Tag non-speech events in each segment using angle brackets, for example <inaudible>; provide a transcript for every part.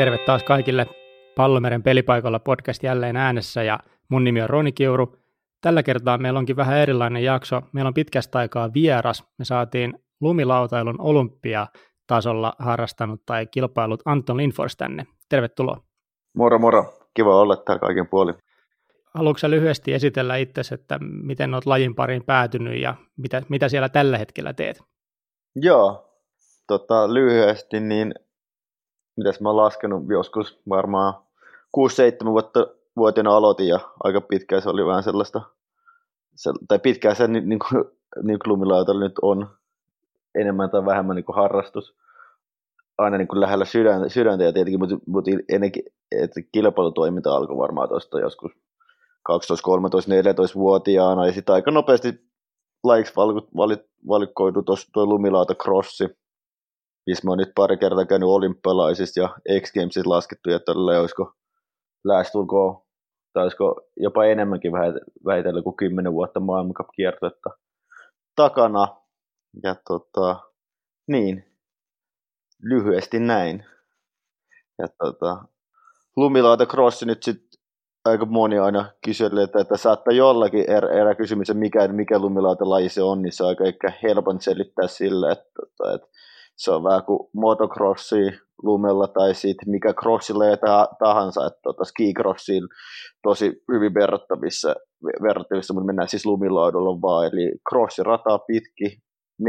terve taas kaikille Pallomeren pelipaikalla podcast jälleen äänessä ja mun nimi on Roni Kiuru. Tällä kertaa meillä onkin vähän erilainen jakso. Meillä on pitkästä aikaa vieras. Me saatiin lumilautailun olympiatasolla harrastanut tai kilpailut Anton Linfors tänne. Tervetuloa. Moro moro, kiva olla täällä kaiken puolin. Haluatko lyhyesti esitellä itse, että miten olet lajin pariin päätynyt ja mitä, mitä siellä tällä hetkellä teet? Joo, tota, lyhyesti, niin mitäs mä oon laskenut joskus varmaan 6-7 vuotta vuotina aloitin ja aika pitkään se oli vähän sellaista, se, tai pitkään se niin, niin kuin, <laughs> niin kuin nyt on. Enemmän tai vähemmän niin kuin harrastus. Aina niin kuin lähellä sydäntä, sydäntä ja tietenkin, mutta, mutta ennenkin, että kilpailutoiminta alkoi varmaan tuosta joskus 12, 13, 14-vuotiaana ja sitten aika nopeasti lajiksi valikoitu tuo lumilauta crossi, missä mä oon nyt pari kertaa käynyt olympialaisissa ja X Gamesissa laskettu, että tällä olisiko lähestulkoon, tai olisiko jopa enemmänkin vähitellen kuin 10 vuotta maailmancup-kiertuetta takana. Ja tota, niin, lyhyesti näin. Ja tota, lumilauta crossi nyt sitten aika moni aina kyselee, että, että saattaa jollakin er, erä kysymys, mikä, mikä lumilauta se on, niin se on aika ehkä helpon selittää sille, että, että, että se on vähän kuin motocrossi lumella tai sitten mikä crossilla tahansa, että tota, skicrossiin tosi hyvin verrattavissa, verrattavissa, mutta mennään siis lumilaudulla vaan, eli crossi rataa pitki, 4-6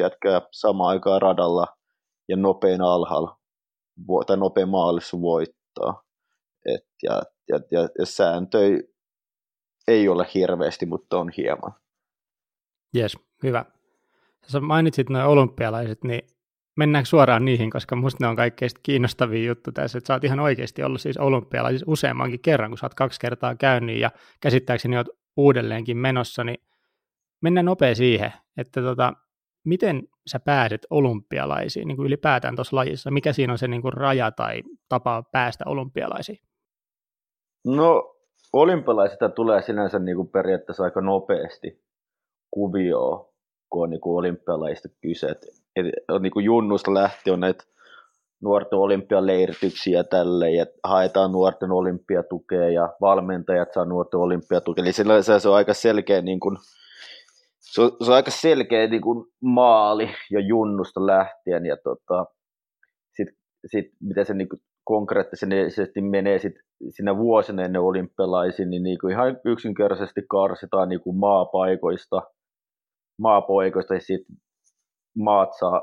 jätkää samaan aikaan radalla ja nopein alhaalla, tai nopein maalissa voittaa. Et, ja, ja, ja, ja sääntöjä ei ole hirveästi, mutta on hieman. Jes, hyvä. Sä mainitsit noin olympialaiset, niin mennäänkö suoraan niihin, koska musta ne on kaikkein kiinnostavia juttu tässä, että sä oot ihan oikeasti ollut siis olympialaisissa useammankin kerran, kun sä oot kaksi kertaa käynyt ja käsittääkseni oot uudelleenkin menossa, niin mennään nopea siihen, että tota, miten sä pääset olympialaisiin niin kuin ylipäätään tuossa lajissa, mikä siinä on se niin kuin raja tai tapa päästä olympialaisiin? No olympialaisista tulee sinänsä niin kuin periaatteessa aika nopeasti kuvioon, kun on niin kuin olympialaista kyse. Et, et, on niin kuin junnusta lähtien on näitä nuorten olympialeirityksiä tälle ja haetaan nuorten olympiatukea ja valmentajat saa nuorten olympiatukea. Eli se, se on aika selkeä, niin kuin, se, on, se on aika selkeä niin kuin maali jo junnusta lähtien ja tota, sitten sit, miten se niin konkreettisesti menee sit siinä vuosina ennen olympialaisiin, niin, niin kuin ihan yksinkertaisesti karsitaan niin kuin maapaikoista – maapoikoista, ja sitten maat saa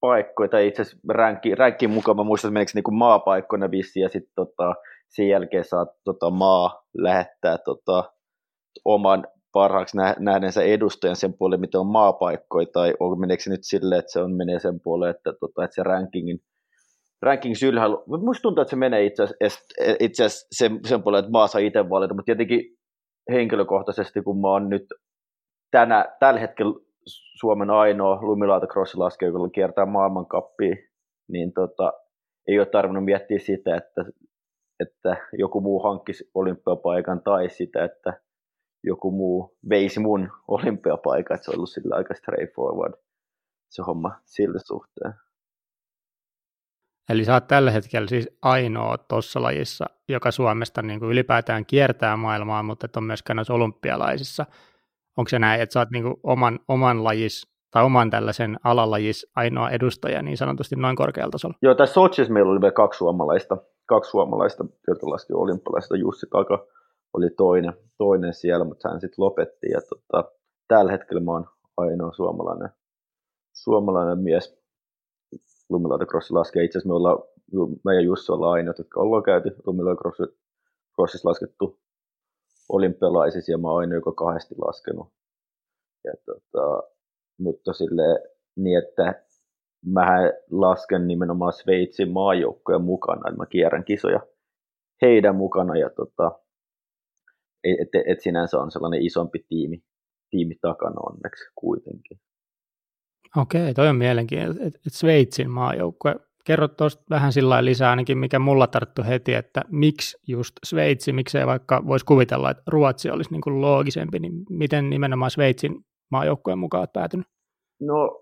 paikkoja, tai itse asiassa ränkki, ränkkin mukaan, mä muistan, että meneekö niin maapaikkoina vissiin, ja sitten tota, sen jälkeen saa tota, maa lähettää tota, oman parhaaksi nä- nähdensä edustajan sen puolelle, mitä on maapaikkoja, tai on, meneekö se nyt silleen, että se on, menee sen puolelle, että, tota, että se rankingin ranking ylhäällä, musta tuntuu, että se menee itse itse asiassa sen, sen puolelle, että maa saa itse valita, mutta tietenkin henkilökohtaisesti, kun mä oon nyt tänä, tällä hetkellä Suomen ainoa lumilautacrossilaskija, joka kiertää maailmankappia, niin tota, ei ole tarvinnut miettiä sitä, että, että joku muu hankkisi olympiapaikan tai sitä, että joku muu veisi mun olympiapaikan, että se on ollut sillä aika straightforward se homma sillä suhteen. Eli sä oot tällä hetkellä siis ainoa tuossa lajissa, joka Suomesta niin kuin ylipäätään kiertää maailmaa, mutta et on myöskään noissa olympialaisissa – Onko se näin, että sä oot niin oman, oman lajis tai oman tällaisen alalajis ainoa edustaja niin sanotusti noin korkealla tasolla? Joo, tässä Sochissa meillä oli vielä kaksi suomalaista, kaksi suomalaista, jotka laski olympialaista. Jussi Taka oli toinen, toinen siellä, mutta hän sitten lopetti. Ja tota, tällä hetkellä mä oon ainoa suomalainen, suomalainen mies lumilautacrossin laskea. Itse asiassa me ollaan, mä ja Jussi ollaan ainoat, jotka ollaan käyty lumilautacrossissa laskettu olympialaisissa ja mä oon joka kahdesti laskenut. Ja tota, mutta sille niin, että mä lasken nimenomaan Sveitsin maajoukkojen mukana, että mä kierrän kisoja heidän mukana ja tota, että et, et sinänsä on sellainen isompi tiimi, tiimi takana onneksi kuitenkin. Okei, toi on mielenkiintoista, että et Sveitsin maajoukkue kerro tuosta vähän sillä lisää ainakin, mikä mulla tarttu heti, että miksi just Sveitsi, miksei vaikka voisi kuvitella, että Ruotsi olisi niin kuin loogisempi, niin miten nimenomaan Sveitsin maajoukkueen mukaan olet päätynyt? No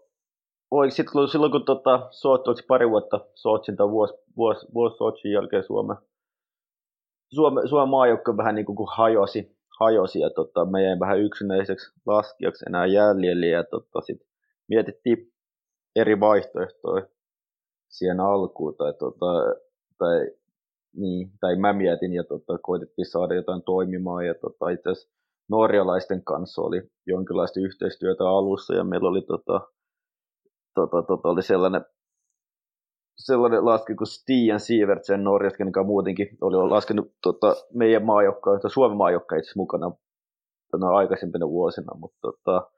Oi, sitten silloin kun tota, Soot, pari vuotta Sootsin tai vuosi, vuosi, vuosi Sootsin jälkeen Suomen, Suomen, Suomen maajoukko vähän niin kuin hajosi, hajosi ja tota, me jäin vähän yksinäiseksi laskijaksi enää jäljelle ja tota, sit mietittiin eri vaihtoehtoja siihen alkuun tai, tota, tai, niin, tai mä mietin ja tota, koitettiin saada jotain toimimaan ja tota, itse asiassa norjalaisten kanssa oli jonkinlaista yhteistyötä alussa ja meillä oli, tota, tota, tota, oli sellainen sellainen laski kuin Stian Sievertsen Norjasta, joka muutenkin oli laskenut tota, meidän maajokkaa, jota Suomen maajokkaa itse mukana aikaisempina vuosina, mutta tota,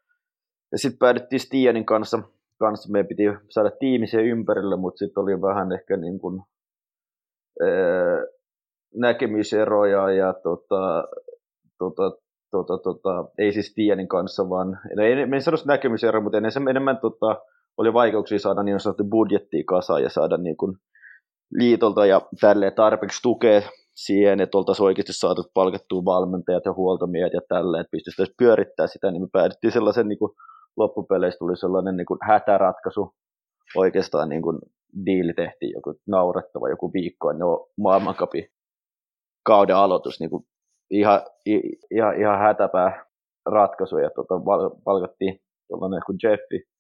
ja sitten päädyttiin Stianin kanssa, kanssa, meidän piti saada tiimi siihen ympärille, mutta sitten oli vähän ehkä niin kuin, ää, näkemyseroja ja tota, tota, tota, tota, ei siis Stianin kanssa, vaan ei, en sanoisi näkemyseroja, mutta enemmän, enemmän tota, oli vaikeuksia saada niin sanottu budjettia kasaan ja saada niin kuin liitolta ja tälleen tarpeeksi tukea siihen, että oltaisiin oikeasti saatu palkattua valmentajat ja huoltomiehet ja tälleen, että pystyttäisiin pyörittää sitä, niin me päädyttiin sellaisen niin kuin loppupeleissä tuli sellainen niin kuin hätäratkaisu, oikeastaan niin kuin diili tehtiin joku naurettava joku viikko ennen maailmankapin kauden aloitus, niin kuin ihan, ihan, ihan hätäpää ratkaisu ja tota, palkattiin tuollainen kuin Jeffi,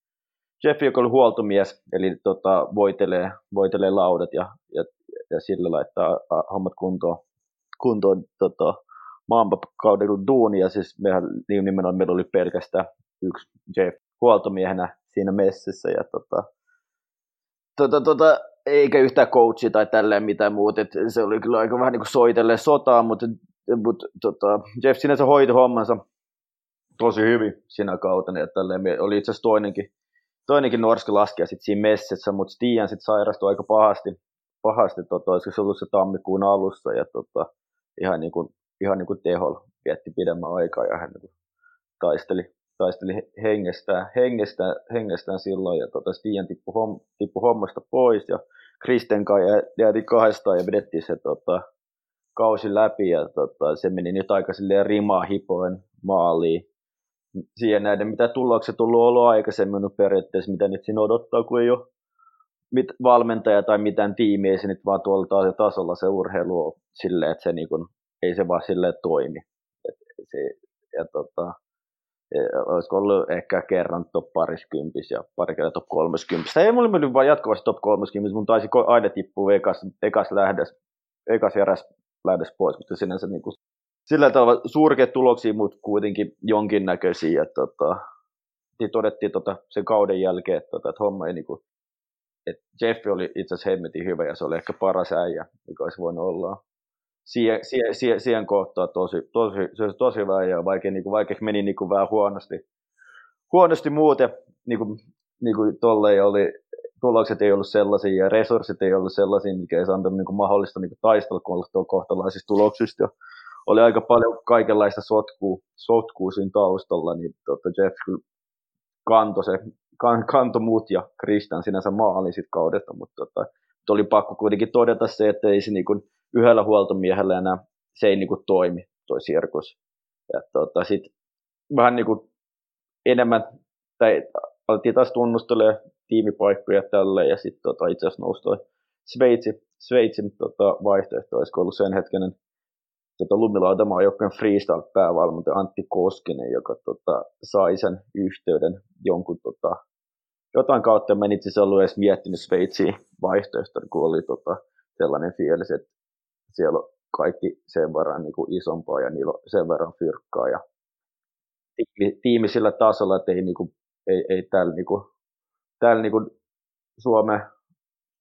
Jeffi, joka oli huoltomies, eli tota, voitelee, voitelee laudat ja, ja, ja sillä laittaa hommat kuntoon, kuntoon tota, maanpakaudella duunia. Siis mehän niin nimenomaan meillä oli pelkästään yksi Jeff huoltomiehenä siinä messissä ja tota, tota, tota, eikä yhtään coachi tai tälleen mitään muuta. Et se oli kyllä aika vähän niin kuin soitelle sotaa, mutta, mutta tota, Jeff sinänsä hoiti hommansa tosi hyvin siinä kautena. Ja tälleen. Oli itse asiassa toinenkin toinenkin norski laskija sitten siinä messissä, mutta Stian sitten sairastui aika pahasti, pahasti tota, olisiko se ollut se tammikuun alussa ja tota, ihan niin kuin, ihan niin kuin teholla vietti pidemmän aikaa ja hän niin kuin taisteli, taisteli hengestään, hengestään, hengestään silloin ja tota, Stian tippui, homm, tippui hommasta pois ja Kristen kanssa jäätiin kahdestaan ja vedettiin se tota, kausi läpi ja tota, se meni nyt aika silleen rimaa hipoen maaliin siihen näiden, mitä tulokset tullut ollut aikaisemmin, mutta periaatteessa mitä nyt siinä odottaa, kun ei ole mit, valmentaja tai mitään tiimiä, se nyt vaan tuolla tasolla se urheilu on silleen, että se niin kuin, ei se vaan silleen toimi. Et se, ja tota, olisiko ollut ehkä kerran top pariskympis ja pari kertaa top 30. Ei mulla mennyt vaan jatkuvasti top 30, mun taisi aina tippua ekas, ekas lähdes, ekas järäs lähdes pois, mutta sinänsä niin kuin sillä tavalla surkeat tuloksia, mutta kuitenkin jonkinnäköisiä. Että, tota, niin todettiin tota, sen kauden jälkeen, että, tota, että homma ei niinku, että Jeffi oli itse asiassa hemmetin hyvä ja se oli ehkä paras äijä, mikä olisi voinut olla. Siihen, siihen, siihen, siihen kohtaan tosi, tosi, se olisi tosi hyvä ja vaikka, niin kuin, vaikka meni niin kuin vähän huonosti, huonosti muuten, niin kuin, niin kuin tolleen oli, tulokset ei ollut sellaisia ja resurssit ei ollut sellaisia, mikä ei antanut niin kuin mahdollista niin kuin taistella, kohtalaisista tuloksista oli aika paljon kaikenlaista sotkua, sotkua siinä taustalla, niin tota Jeff kyllä kantoi, se, kan, kantoi mut ja Christian sinänsä maali sit kaudesta, mutta tota, oli pakko kuitenkin todeta se, että ei se niinku yhdellä huoltomiehellä enää, se ei niinku toimi toi sirkus. Ja tota, sit vähän niinku enemmän, tai alettiin taas tunnustelee tiimipaikkoja tälle ja sitten tota, itse asiassa nousi toi Sveitsi, Sveitsin tota, vaihtoehto, olisiko ollut sen hetkenen tota, lumilautamaajoukkojen freestyle-päävalmentaja Antti Koskinen, joka tota, sai sen yhteyden jonkun tota, jotain kautta. Mä en itse asiassa ollut edes miettinyt Sveitsiä vaihtoehtoa, kun oli tota, sellainen fiilis, että siellä on kaikki sen verran niin kuin isompaa ja niillä on sen verran fyrkkaa ja tiimi, sillä tasolla, että ei, niin kuin, ei, ei täällä, niin kuin, täällä niin kuin Suomen,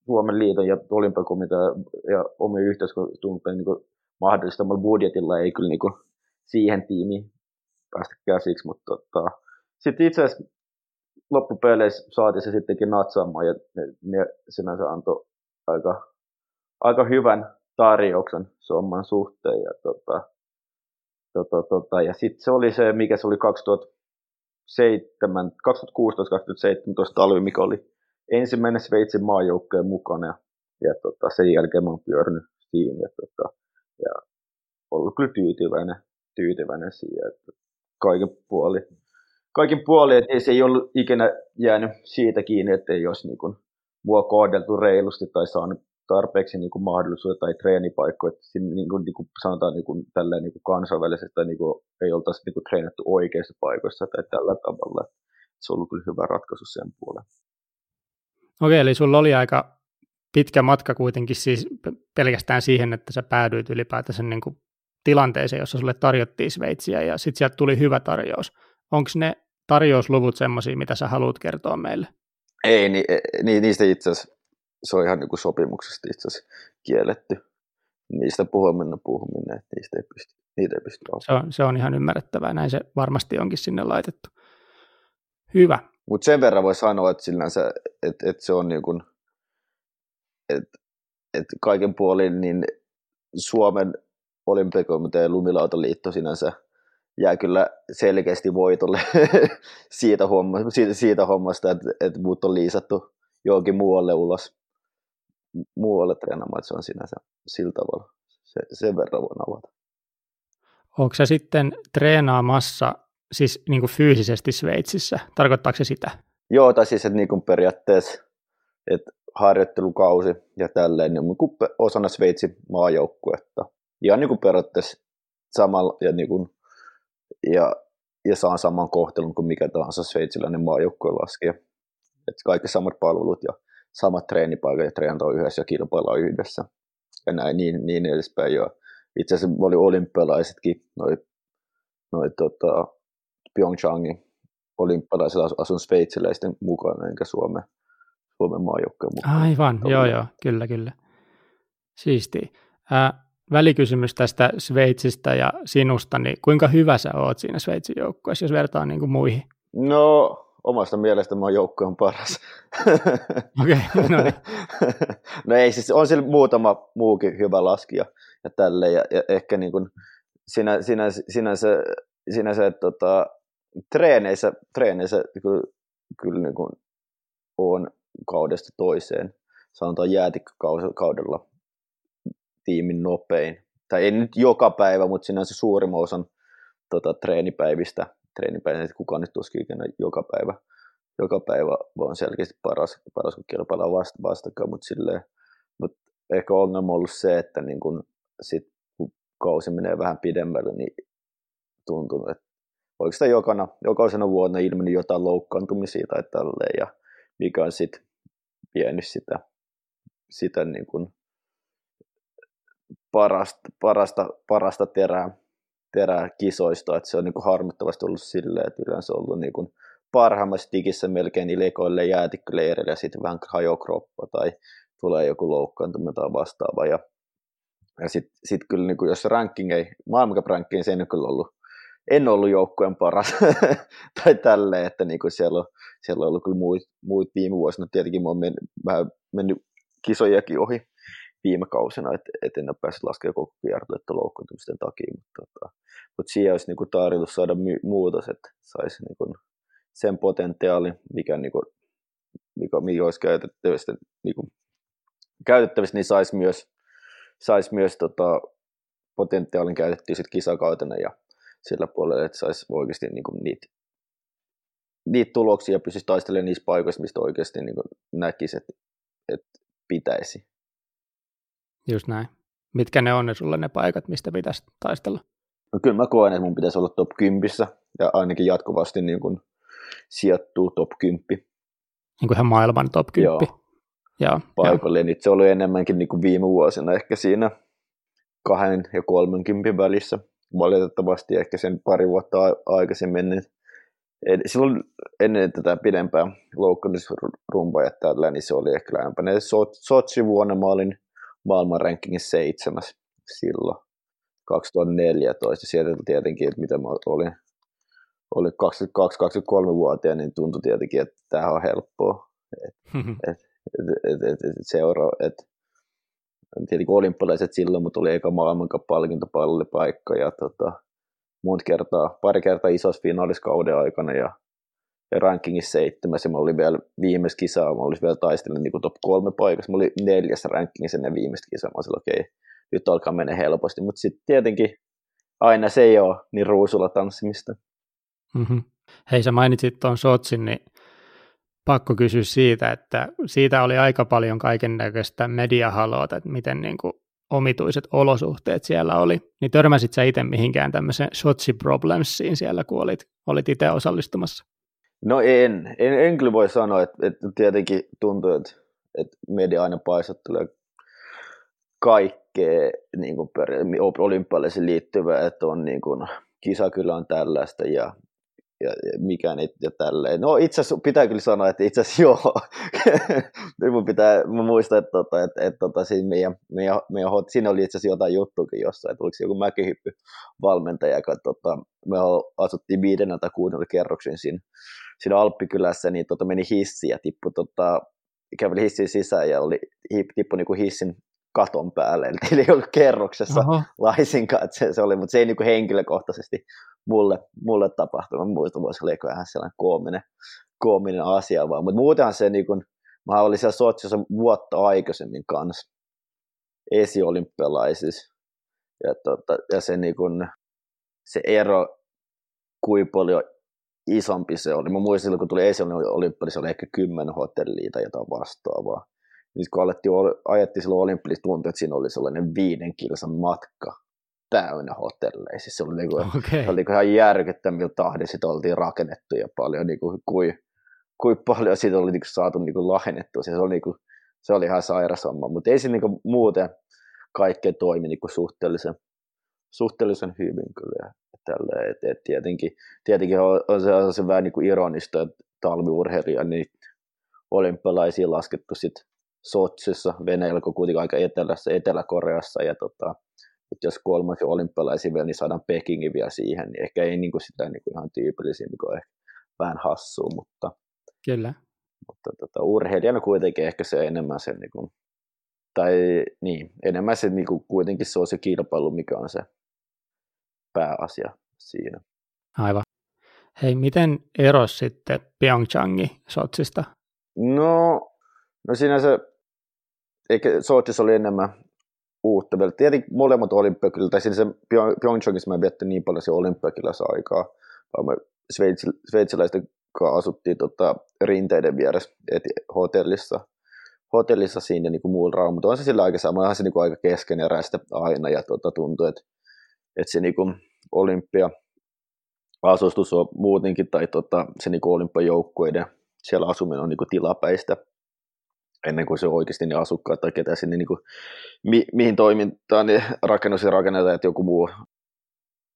Suomen liiton ja olympiakomitea ja omien yhteiskunnan niin mahdollistamalla budjetilla ei kyllä niin kuin siihen tiimiin päästä käsiksi, mutta tota, sitten itse asiassa loppupeleissä saatiin se sittenkin natsaamaan ja ne, ne sinänsä antoi aika, aika hyvän tarjouksen somman suhteen. Ja, tota, tota, tota, ja sitten se oli se, mikä se oli 2016-2017 talvi, mikä oli ensimmäinen Sveitsin maajoukkojen mukana. Ja, ja tota, sen jälkeen mä oon pyörinyt siinä. Ja, tota, ja ollut kyllä tyytyväinen, tyytyväinen siihen, että kaiken puoli, kaikin puolin, että se ei ollut ikinä jäänyt siitä kiinni, että ei olisi niin kuin, mua kohdeltu reilusti tai saanut tarpeeksi niin kuin mahdollisuutta tai treenipaikkoja, että siinä, niin kuin, niin kuin sanotaan niin kuin, tälleen, niin kuin kansainvälisesti tai niin kuin, ei oltaisi niin kuin, treenattu oikeissa paikoissa tai tällä tavalla. Se on ollut kyllä hyvä ratkaisu sen puolen. Okei, eli sulla oli aika pitkä matka kuitenkin siis pelkästään siihen, että sä päädyit ylipäätänsä niin kuin tilanteeseen, jossa sulle tarjottiin Sveitsiä ja sitten sieltä tuli hyvä tarjous. Onko ne tarjousluvut semmoisia, mitä sä haluat kertoa meille? Ei, ni, ni, niistä itse asiassa se on ihan niin kuin sopimuksesta itse asiassa kielletty. Niistä puhuminen puhuminen, että niistä ei pysty, niitä ei pysty se on, se on ihan ymmärrettävää, näin se varmasti onkin sinne laitettu. Hyvä. Mutta sen verran voi sanoa, että, se, että, että se on niin kuin, että, että kaiken puolin niin Suomen olympiakomitea ja lumilautaliitto sinänsä jää kyllä selkeästi voitolle <laughs> siitä, homma, siitä, siitä hommasta, että, että muut on liisattu johonkin muualle ulos, muualle treenaamaan, että se on sinänsä sillä tavalla. Se, sen verran voin avata. Onko se sitten treenaamassa siis niin kuin fyysisesti Sveitsissä? Tarkoittaako se sitä? Joo, tai siis että niin kuin periaatteessa että harjoittelukausi ja tälleen, niin kuin osana Sveitsin maajoukkuetta. Ihan niin kuin periaatteessa samalla ja, niin kuin, ja, ja saan saman kohtelun kuin mikä tahansa sveitsiläinen maajoukkue laskee. Että kaikki samat palvelut ja samat treenipaikat ja treenata yhdessä ja kilpailla yhdessä. Ja näin niin, niin edespäin. Ja itse asiassa oli olympialaisetkin, noin noi, tota, Pyeongchangin olympialaiset asun sveitsiläisten mukana, enkä Suomen, Suomen maajoukkojen mukana. Aivan, joo joo, kyllä kyllä. Siisti. Äh, välikysymys tästä Sveitsistä ja sinusta, niin kuinka hyvä sä oot siinä Sveitsin joukkueessa, jos vertaa niin kuin muihin? No, omasta mielestä mä joukko on paras. <laughs> Okei, okay, no niin. <laughs> no ei, siis on sillä muutama muukin hyvä laskija ja tälle ja, ja ehkä niin kuin sinä, sinä, sinänsä, sinänsä tota, treeneissä, treeneissä kyllä, kyllä niin kuin on kaudesta toiseen, sanotaan jäätikkökaudella tiimin nopein. Tai ei nyt joka päivä, mutta sinänsä suurimman osan tota, treenipäivistä, treenipäivistä, kukaan nyt tuskin ikinä joka päivä, joka päivä on selkeästi paras, paras kun kilpaillaan vasta, vastakkain, mutta, silleen, mutta ehkä ongelma on ollut se, että niin kun sit, kun kausi menee vähän pidemmälle, niin tuntuu, että oikeastaan jokana, jokaisena vuonna ilmeni jotain loukkaantumisia tai tälleen, ja mikä on sitten vienyt sitä, sitä niin kuin parasta, parasta, parasta terää, terää kisoista, että se on niin kuin harmittavasti ollut silleen, että yleensä on ollut niin kuin parhaimmassa digissä melkein ilikoille jäätikköleirille ja sitten vähän hajokroppa tai tulee joku loukkaantuminen tai vastaava. Ja, ja sitten sit kyllä, niin kuin, jos ranking ei, maailmancup-ranking, se ei kyllä ollut, en ollut joukkueen paras <laughs> tai tälleen, että niin kuin siellä, on, siellä on ollut kyllä muut, muut viime vuosina. Tietenkin mä oon men, vähän mennyt kisojakin ohi viime kausina, että et en ole päässyt laskemaan koko kiertuetta loukkaantumisten takia, mutta, tota, mutta siihen olisi niin tarjotus saada my- muutos, että saisi niin sen potentiaali, mikä, niin kuin, mikä, mikä olisi käytettävissä, niin kuin, käytettävissä, niin saisi myös, saisi myös tota, potentiaalin käytettyä sit kisakautena ja sillä puolella, että saisi oikeasti niin kuin, niitä, niitä tuloksia pystyisi taistelemaan niissä paikoissa, mistä oikeasti niin näkisi, että, että pitäisi. Just näin. Mitkä ne on ne sulle ne paikat, mistä pitäisi taistella? No kyllä mä koen, että mun pitäisi olla top 10 ja ainakin jatkuvasti niin kuin sijoittuu top 10. Niin kuin ihan maailman top 10. Joo. Joo, paikalle. Nyt se oli enemmänkin niin kuin viime vuosina ehkä siinä kahden ja kolmenkympin välissä. Valitettavasti ehkä sen pari vuotta aikaisemmin. Niin silloin ennen tätä pidempää loukkaantusrumpaa ja tällä, niin se oli ehkä lähempänä. Sotsi vuonna mä olin maailman rankingin seitsemäs silloin 2014. Sieltä tietenkin, että mitä mä olin, olin 22-23-vuotiaan, niin tuntui tietenkin, että tämä on helppoa. <laughs> Et, et, et, et, et, seura, et, tietenkin olympialaiset silloin, mutta oli eka maailmankap-palkintopallipaikka ja tota, monta kertaa, pari kertaa isossa finaalissa kauden aikana ja rankingissa seitsemäs, ja mä olin vielä viimeistä kisaa, mä olisin vielä taistellut niin top kolme paikassa, mä olin neljäs rankingissa ennen viimeistä kisaa, mä olisin, okei, okay, nyt alkaa mennä helposti, mutta sitten tietenkin aina se ei ole niin ruusulla tanssimista. Mm-hmm. Hei, sä mainitsit tuon Sotsin, niin pakko kysyä siitä, että siitä oli aika paljon kaiken näköistä mediahaloota, että miten niin kuin omituiset olosuhteet siellä oli. Niin törmäsit sä itse mihinkään tämmöiseen Sotsi Problemsiin siellä, kun olit, olit itse osallistumassa? No en. En, en kyllä voi sanoa, että, että tietenkin tuntuu, että, että media aina paisattelee kaikkea niin kuin per, olympialaisiin liittyvää, että on niin kuin, kisa kyllä on tällaista ja, ja, ja mikään ei, ja tälleen. No itse asiassa pitää kyllä sanoa, että itse asiassa joo. <laughs> mun pitää, mä muistan, että, tota, että, että, että siinä, meidän, meidän, meidän, siinä oli itse asiassa jotain juttuakin jossain, että oliko joku mäkihyppy valmentaja, joka tota, me asuttiin viidenneltä tai kuudennella kerroksen siinä, siinä Alppikylässä, niin tota, meni hissi ja tippui tota, käveli hissin sisään ja oli, tippui niin kuin hissin katon päälle, <laughs> eli ei ollut kerroksessa Oho. laisinkaan, että se, se oli, mutta se ei niin kuin henkilökohtaisesti mulle, mulle tapahtunut, muista voisi olla vähän sellainen koominen, koominen asia vaan, mutta muutenhan se niin kuin, mä olin siellä Sotsissa vuotta aikaisemmin kanssa esiolympialaisissa, ja, tota, ja se, niin kuin, se ero, kuinka paljon isompi se oli. Mä muistin, kun tuli esiolympialaisissa, se oli ehkä kymmenen hotellia tai jotain vastaavaa niin kun alettiin, ajettiin silloin olympialista tuntui, että siinä oli sellainen viiden kilsan matka täynnä hotelleja. Siis se oli, niinku, okay. se oli niinku ihan järkyttävillä tahdissa, että oltiin rakennettu ja paljon, niinku, kuin, kuin paljon siitä oli niinku, saatu niinku, lahennettua. Se oli, niinku, se oli ihan sairas homma, mutta ei se niinku, muuten kaikkea toimi niinku, suhteellisen, suhteellisen hyvin kyllä. Tälle, et, et tietenkin, tietenkin on, on, se, on se vähän niinku ironista, että talviurheilija niin olympialaisiin laskettu sitten Sotsissa, Venäjällä kun kuitenkin aika etelässä, Etelä-Koreassa, ja tota, että jos kolmas olympialaisia vielä, niin saadaan Pekingin vielä siihen, niin ehkä ei niin kuin sitä niin kuin ihan tyypillisin, mikä on ehkä vähän hassua, mutta, Kyllä. mutta tota, urheilijana kuitenkin ehkä se enemmän se, niin kuin, tai niin, enemmän se niin kuin, kuitenkin se on se kilpailu, mikä on se pääasia siinä. Aivan. Hei, miten eros sitten Pyeongchangi Sotsista? No, no siinä se eikä Sochissa oli enemmän uutta vielä. Tietenkin molemmat olympiakilta, tai siinä Pyeongchangissa mä vietti niin paljon se olympiakilassa aikaa, vaan me sveitsi, sveitsiläisten kanssa asuttiin tota, rinteiden vieressä hotellissa, hotellissa siinä niin kuin muulla raumalla, mutta on se sillä aika sama, onhan se niin kuin aika keskeneräistä aina, ja tota, tuntuu, että, että se niin kuin olympia asustus on muutenkin, tai tota, se niin olympiajoukkueiden siellä asuminen on niin tilapäistä, ennen kuin se oikeasti ne asukkaat tai ketä sinne, niin kuin, mi, mihin toimintaan niin rakennus rakennetaan, että joku muu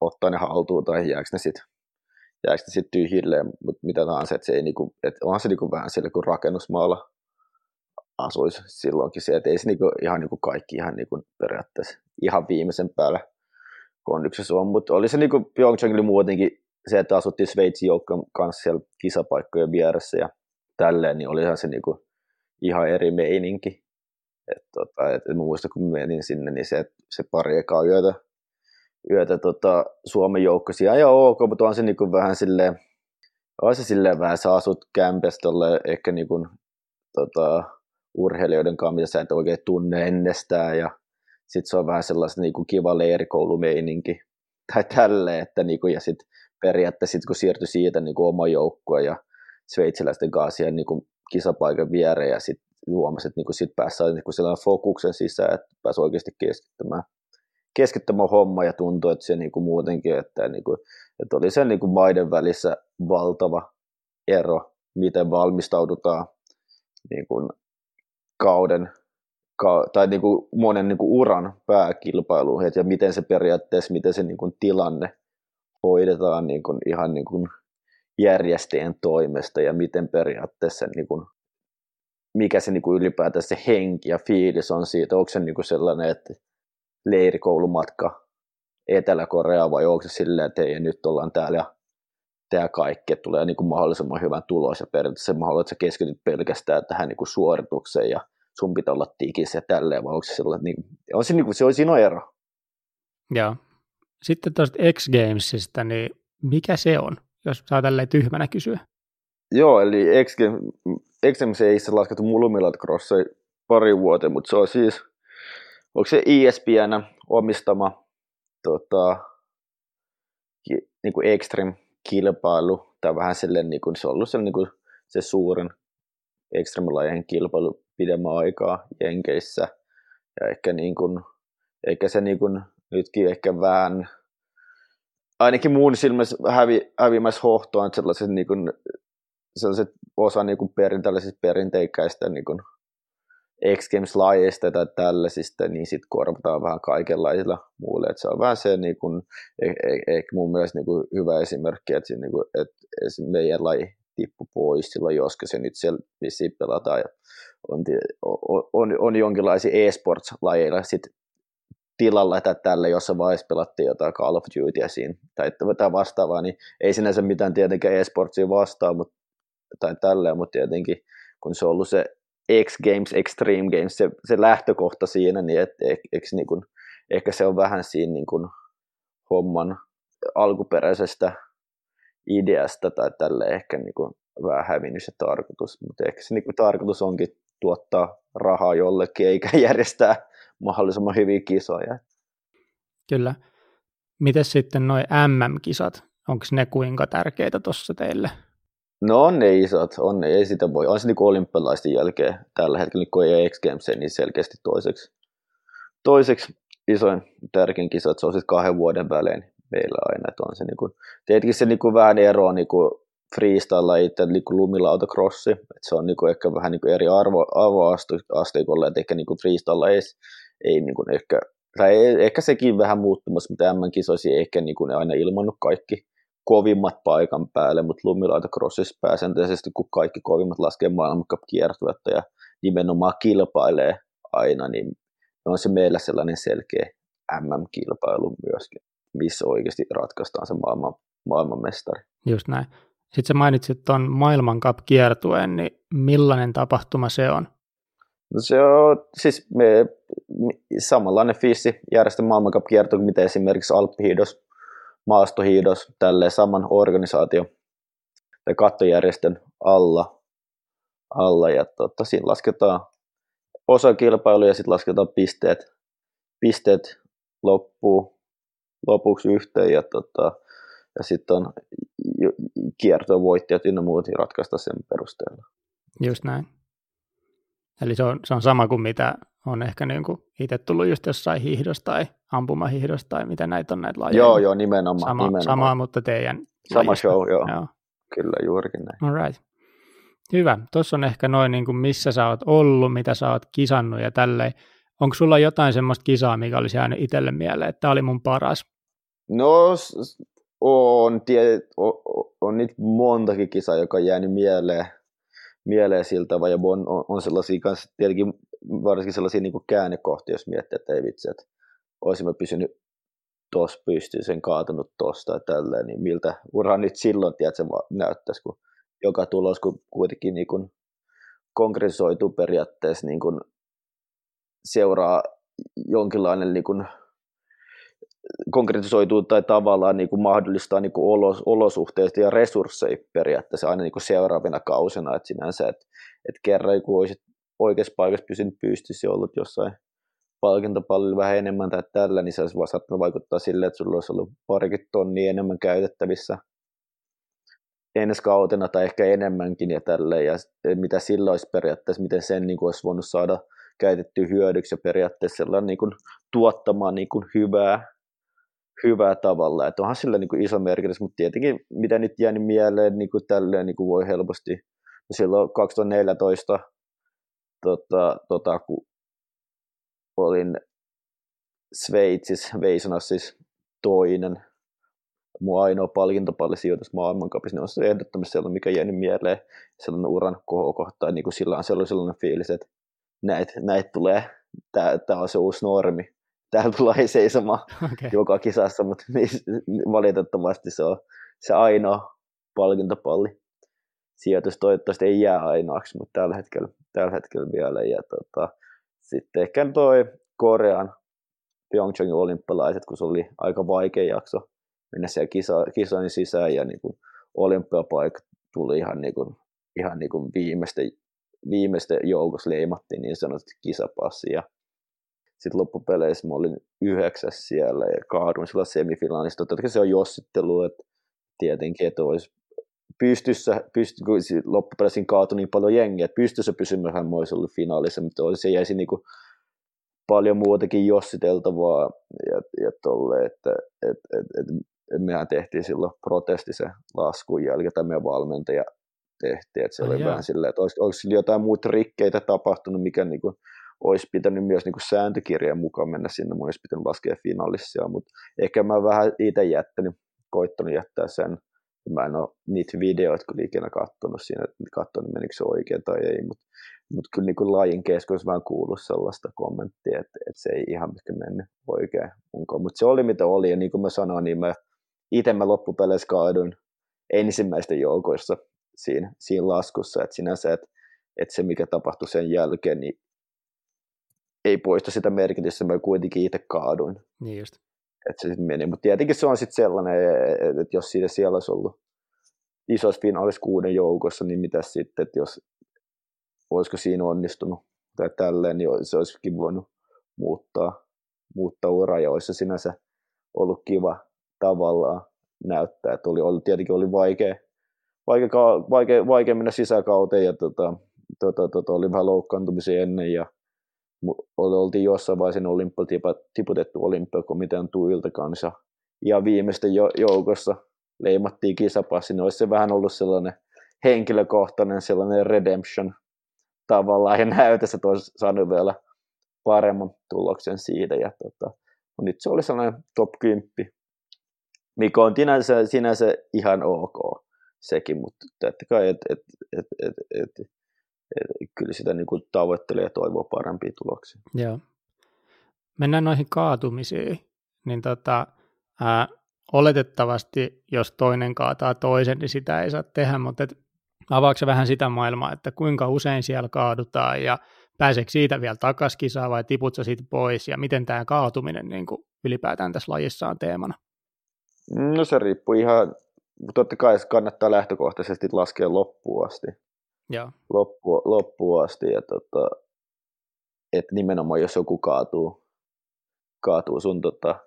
ottaa ne haltuun tai jääkö ne sitten jääkö ne sit tyhjilleen, mutta mitä tahansa, että se ei niinku, että onhan se niinku vähän sille kuin rakennusmaalla asuisi silloinkin se, että ei se niinku, ihan niinku kaikki ihan niinku periaatteessa ihan viimeisen päällä kondiksessa on, mutta oli se niinku Pyeongchangilla muutenkin se, että asuttiin Sveitsin joukkojen kanssa siellä kisapaikkojen vieressä ja tälleen, niin olihan se niinku, ihan eri meininki. Et tota, et, et kun menin sinne, niin se, se pari ekaa yötä, yötä tota, Suomen joukkosia ja ok, mutta on se niin kuin vähän silleen, on se silleen vähän, sä asut kämpästä ehkä niin kuin, tota, urheilijoiden kanssa, mitä sä et oikein tunne ennestään ja sitten se on vähän sellaista niin kuin kiva leirikoulumeininki. <laughs> Tai tälleen, että niin kuin, ja sitten periaatteessa sit, kun siirtyi siitä niin kuin oma joukkue ja sveitsiläisten kanssa niin kuin kisapaikan viereen ja sitten huomasi, että niinku sit pääsi niinku sellainen fokuksen sisään, että pääsi oikeasti keskittymään, keskittämään homma ja tuntui, että se niinku muutenkin, että, niinku, että oli se niinku maiden välissä valtava ero, miten valmistaudutaan niinku kauden ka, tai niinku monen niinku uran pääkilpailuun ja miten se periaatteessa, miten se niinku tilanne hoidetaan niinku ihan niinku järjestäjän toimesta ja miten periaatteessa niin kuin, mikä se niin kuin ylipäätään se henki ja fiilis on siitä, onko se niin kuin sellainen, että leirikoulumatka Etelä-Korea vai onko se silleen, että ei, nyt ollaan täällä ja tämä kaikki, että tulee niin kuin mahdollisimman hyvän tulos ja periaatteessa haluan, että sä keskityt pelkästään tähän niin kuin suoritukseen ja sun pitää olla tikissä ja tälleen, vai onko se sellainen, niin, on se, niin kuin, se on siinä ero. Joo. Sitten tuosta X Gamesista, niin mikä se on? jos saa tälleen tyhmänä kysyä. Joo, eli XMC ei itse laskettu Mulmilat Crossei pari vuoteen, mutta se on siis, onko se ESPN omistama tota, niin kuin Extreme kilpailu tämä vähän silleen, niin kuin, se on ollut se, niin kuin, se suurin ekstremilajien kilpailu pidemmän aikaa Jenkeissä. Ja ehkä, niin kuin, ehkä se niin kuin, nytkin ehkä vähän, ainakin muun silmässä hävi, hävimässä hohtoon sellaiset, niin kuin, sellaiset osa niin kuin perin, perinteikäistä niin kuin, X Games-lajeista tai tällaisista, niin sitten korvataan vähän kaikenlaisilla muille. Et se on vähän se niin kun, ehkä e, mun mielestä niin kun hyvä esimerkki, että, niin kun, että meidän laji tippu pois silloin, joskus se nyt siellä vissiin pelataan ja on, on, on jonkinlaisia e-sports-lajeilla tilalla tai tällä, jossa vaiheessa pelattiin jotain Call of Dutyä siinä tai, tai vastaavaa, niin ei sinänsä mitään tietenkään e-sportsia vastaa, mutta, tai tälleen, mutta tietenkin kun se on ollut se X Games, Extreme Games, se, se lähtökohta siinä, niin et, et, et, niin kun, ehkä se on vähän siinä niin kun, homman alkuperäisestä ideasta tai tälle ehkä niin kun, vähän hävinnyt se tarkoitus, mutta ehkä se niin kun, tarkoitus onkin tuottaa rahaa jollekin eikä <laughs> järjestää mahdollisimman hyviä kisoja. Kyllä. Miten sitten noin MM-kisat, onko ne kuinka tärkeitä tuossa teille? No on ne isot, on ne, ei sitä voi. On se niin olympialaisten jälkeen tällä hetkellä, kun ei X Games, niin selkeästi toiseksi, toiseksi isoin tärkein kisa, että se on sitten kahden vuoden välein meillä aina, että on se niin kuin, tietenkin se niin kuin vähän eroa niin kuin freestyle itse niin kuin että se on niin kuin ehkä vähän niin kuin eri arvo, arvoasteikolla, että ehkä niin kuin freestyle ei, ei niin kuin ehkä, tai ehkä sekin vähän muuttumassa, mutta M-kisoisi ehkä niin kuin aina ilmannut kaikki kovimmat paikan päälle, mutta lumilautacrossissa pääsääntöisesti, kun kaikki kovimmat laskee maailmancup-kiertuetta ja nimenomaan kilpailee aina, niin on se meillä sellainen selkeä MM-kilpailu myöskin, missä oikeasti ratkaistaan se maailman, maailmanmestari. Just näin. Sitten sä mainitsit tuon maailmancup-kiertueen, niin millainen tapahtuma se on? No se on siis me, samanlainen fiissi järjestää maailmancup-kiertue, mitä esimerkiksi Alppihiidos maastohiidos tälle saman organisaatio tai kattojärjestön alla, alla ja tota, siinä lasketaan osa kilpailuja ja sitten lasketaan pisteet, pisteet loppuu, lopuksi yhteen ja, tota, ja sitten on kiertoon voittajat ynnä muut ratkaista sen perusteella. Just näin. Eli se on, se on sama kuin mitä on ehkä niin kuin itse tullut just jossain hiihdosta tai ampumahiihdosta tai mitä näitä on näitä lajeja. Joo, joo, nimenomaan. Sama, nimenomaan. sama mutta teidän Sama lajista. show, joo. joo. Kyllä, juurikin näin. All right. Hyvä. Tuossa on ehkä noin, niin kuin missä sä oot ollut, mitä sä oot kisannut ja tälleen. Onko sulla jotain semmoista kisaa, mikä olisi jäänyt itselle mieleen, että tämä oli mun paras? No, on, tie, on, on nyt montakin kisaa, joka on jäänyt mieleen, mieleen siltä, vai on, on, on sellaisia kanssa tietenkin varsinkin sellaisia niin kuin käännekohtia, jos miettii, että ei vitsi, että olisimme pysynyt tuossa pystyyn, sen kaatunut tuosta ja tälleen, niin miltä ura nyt silloin, tiedät, se näyttäisi, kun joka tulos kun kuitenkin niin kuin konkretisoituu periaatteessa niin kuin seuraa jonkinlainen niin kuin konkretisoituu tai tavallaan niin kuin mahdollistaa niin kuin olos, ja resursseja periaatteessa aina niin kuin seuraavina kausina, että sinänsä, että, että kerran kun olisit oikeassa paikassa pysynyt pystyssä ollut jossain palkintopallilla vähän enemmän tai tällä, niin se olisi saattanut vaikuttaa silleen, että sulla olisi ollut parikin tonnia enemmän käytettävissä ensi kautena tai ehkä enemmänkin ja tälle ja mitä silloin olisi periaatteessa, miten sen niin kuin olisi voinut saada käytetty hyödyksi ja periaatteessa niin kuin, tuottamaan niin kuin hyvää, hyvää tavalla. Että onhan sillä niin kuin iso merkitys, mutta tietenkin mitä nyt jäänyt mieleen niin kuin tälleen niin kuin voi helposti. Silloin 2014 tota, tota, kun olin Sveitsissä Veisonassissa toinen, mun ainoa palkintopallisijoitus maailmankapissa, niin on se ehdottomasti sellainen, mikä jäänyt mieleen, sellainen uran kohokohta, niin kuin sillä on sellainen fiilis, että näitä näit tulee, tämä on se uusi normi, täällä tulee seisomaan <laughs> okay. joka kisassa, mutta niin, valitettavasti se on se ainoa palkintopalli sijoitus toivottavasti ei jää ainoaksi, mutta tällä hetkellä, tällä hetkellä vielä. Ja tota, sitten ehkä toi Korean Pyeongchangin olympialaiset, kun se oli aika vaikea jakso mennä siellä kisa, kisoin sisään ja niin kuin olympiapaikka tuli ihan, niin kuin, ihan niin kuin viimeisten, viimeisten joukossa leimattiin niin sanotusti kisapassi ja sitten loppupeleissä mä olin yhdeksäs siellä ja kaaduin sillä semifinaalissa. Totta se on jossittelu, että tietenkin, että olisi pystyssä, pysty, kun loppupeleissä kaatui niin paljon jengiä, että pystyssä pysymään olisi ollut finaalissa, mutta se jäisi niin kuin paljon muutakin jossiteltavaa ja, ja tolle, että et, et, et, et mehän tehtiin silloin protesti se laskun jälkeen, tai meidän valmentaja tehtiin, että se oli vähän silleen, että olisi, olisi jotain muita rikkeitä tapahtunut, mikä niin kuin, olisi pitänyt myös niin kuin sääntökirjan mukaan mennä sinne, mun olisi pitänyt laskea finaalissa, mutta ehkä mä vähän itse jättänyt, koittanut jättää sen, mä en ole niitä videoita kyllä ikinä katsonut siinä, että katsonut menikö se oikein tai ei, mutta mut kyllä niin kuin lajin keskuudessa vähän kuullut sellaista kommenttia, että, että se ei ihan ehkä mennyt oikein munkaan, mutta se oli mitä oli, ja niin kuin mä sanoin, niin mä itse mä loppupeleissä kaaduin ensimmäisten joukoissa siinä, siinä laskussa, että sinänsä, että, että se mikä tapahtui sen jälkeen, niin ei poista sitä merkitystä, mä kuitenkin itse kaaduin. Niin just. Että se meni, mutta tietenkin se on sitten sellainen, että jos siitä siellä olisi ollut isossa finaalissa kuuden joukossa, niin mitä sitten, että jos olisiko siinä onnistunut tai tälleen, niin se olisikin voinut muuttaa, muuttaa uraa ja olisi sinänsä ollut kiva tavallaan näyttää, että oli, oli tietenkin oli vaikea, vaikea, vaikea, vaikea mennä sisäkauteen ja tota, tota, tota, oli vähän loukkaantumisia ennen ja oltiin jossain vaiheessa Olympia tiputettu olympiakomitean tuilta kanssa. Ja viimeisten joukossa leimattiin kisapassi, niin olisi se vähän ollut sellainen henkilökohtainen sellainen redemption tavallaan, ja näytössä, että olisi saanut vielä paremman tuloksen siitä. Ja tota, nyt se oli sellainen top 10, mikä on sinänsä, sinänsä ihan ok sekin, mutta totta kai, että et, et, et, et, kyllä sitä niin kuin tavoittelee ja toivoo parempia tuloksia. Joo. Mennään noihin kaatumisiin, niin tota, ää, oletettavasti, jos toinen kaataa toisen, niin sitä ei saa tehdä, mutta et, avaako vähän sitä maailmaa, että kuinka usein siellä kaadutaan ja pääseekö siitä vielä takaisin kisaan vai tiputko siitä pois ja miten tämä kaatuminen niin kuin ylipäätään tässä lajissa on teemana? No se riippuu ihan, totta kai kannattaa lähtökohtaisesti laskea loppuun asti. Loppu, loppuun asti. Ja tota, että nimenomaan jos joku kaatuu, kaatuu sun tota,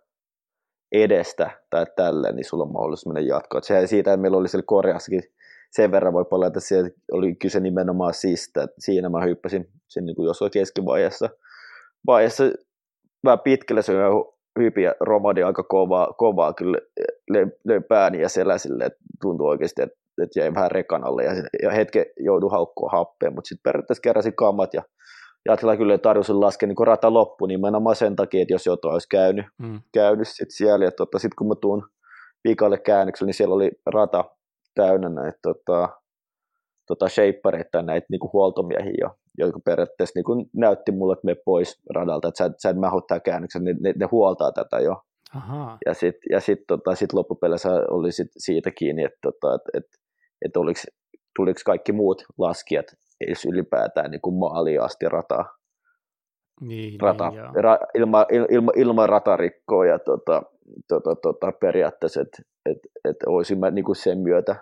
edestä tai tälle, niin sulla on mahdollisuus mennä jatkoon. Se siitä, että meillä oli siellä Koreassakin sen verran voi palata, että siellä oli kyse nimenomaan siitä, että siinä mä hyppäsin sen niin jos oli keskivaiheessa vaiheessa vähän pitkälle se hypi ja romadi aika kovaa, kovaa kyllä löi, pääni ja seläsille, että tuntui oikeasti, että että jäi vähän rekan alle ja, ja hetken joudui haukkoa happeen, mutta sitten periaatteessa keräsin kammat ja Jatila kyllä tarjosin laskea niin rata loppu nimenomaan sen takia, että jos jotain olisi käynyt, mm. käynyt sit siellä. Ja tota, sitten kun mä tuun viikalle käännökselle, niin siellä oli rata täynnä näitä tota, tota shapereita näitä niin huoltomiehiä, jotka periaatteessa niin näytti mulle, että me pois radalta, että sä, sä et mähu tämän käännöksen, ne, ne, ne, huoltaa tätä jo. Aha. Ja sitten ja sit, tota, sit loppupeleissä oli sit siitä kiinni, että tota, et, et, että oliko, tuliko kaikki muut laskijat edes ylipäätään niin kuin maaliin asti rataa. Niin, rata, niin, ra, ilma, ilma, ilma ratarikkoa ja tota, tota, tota, periaatteessa, että et, et olisin mä niin kuin sen myötä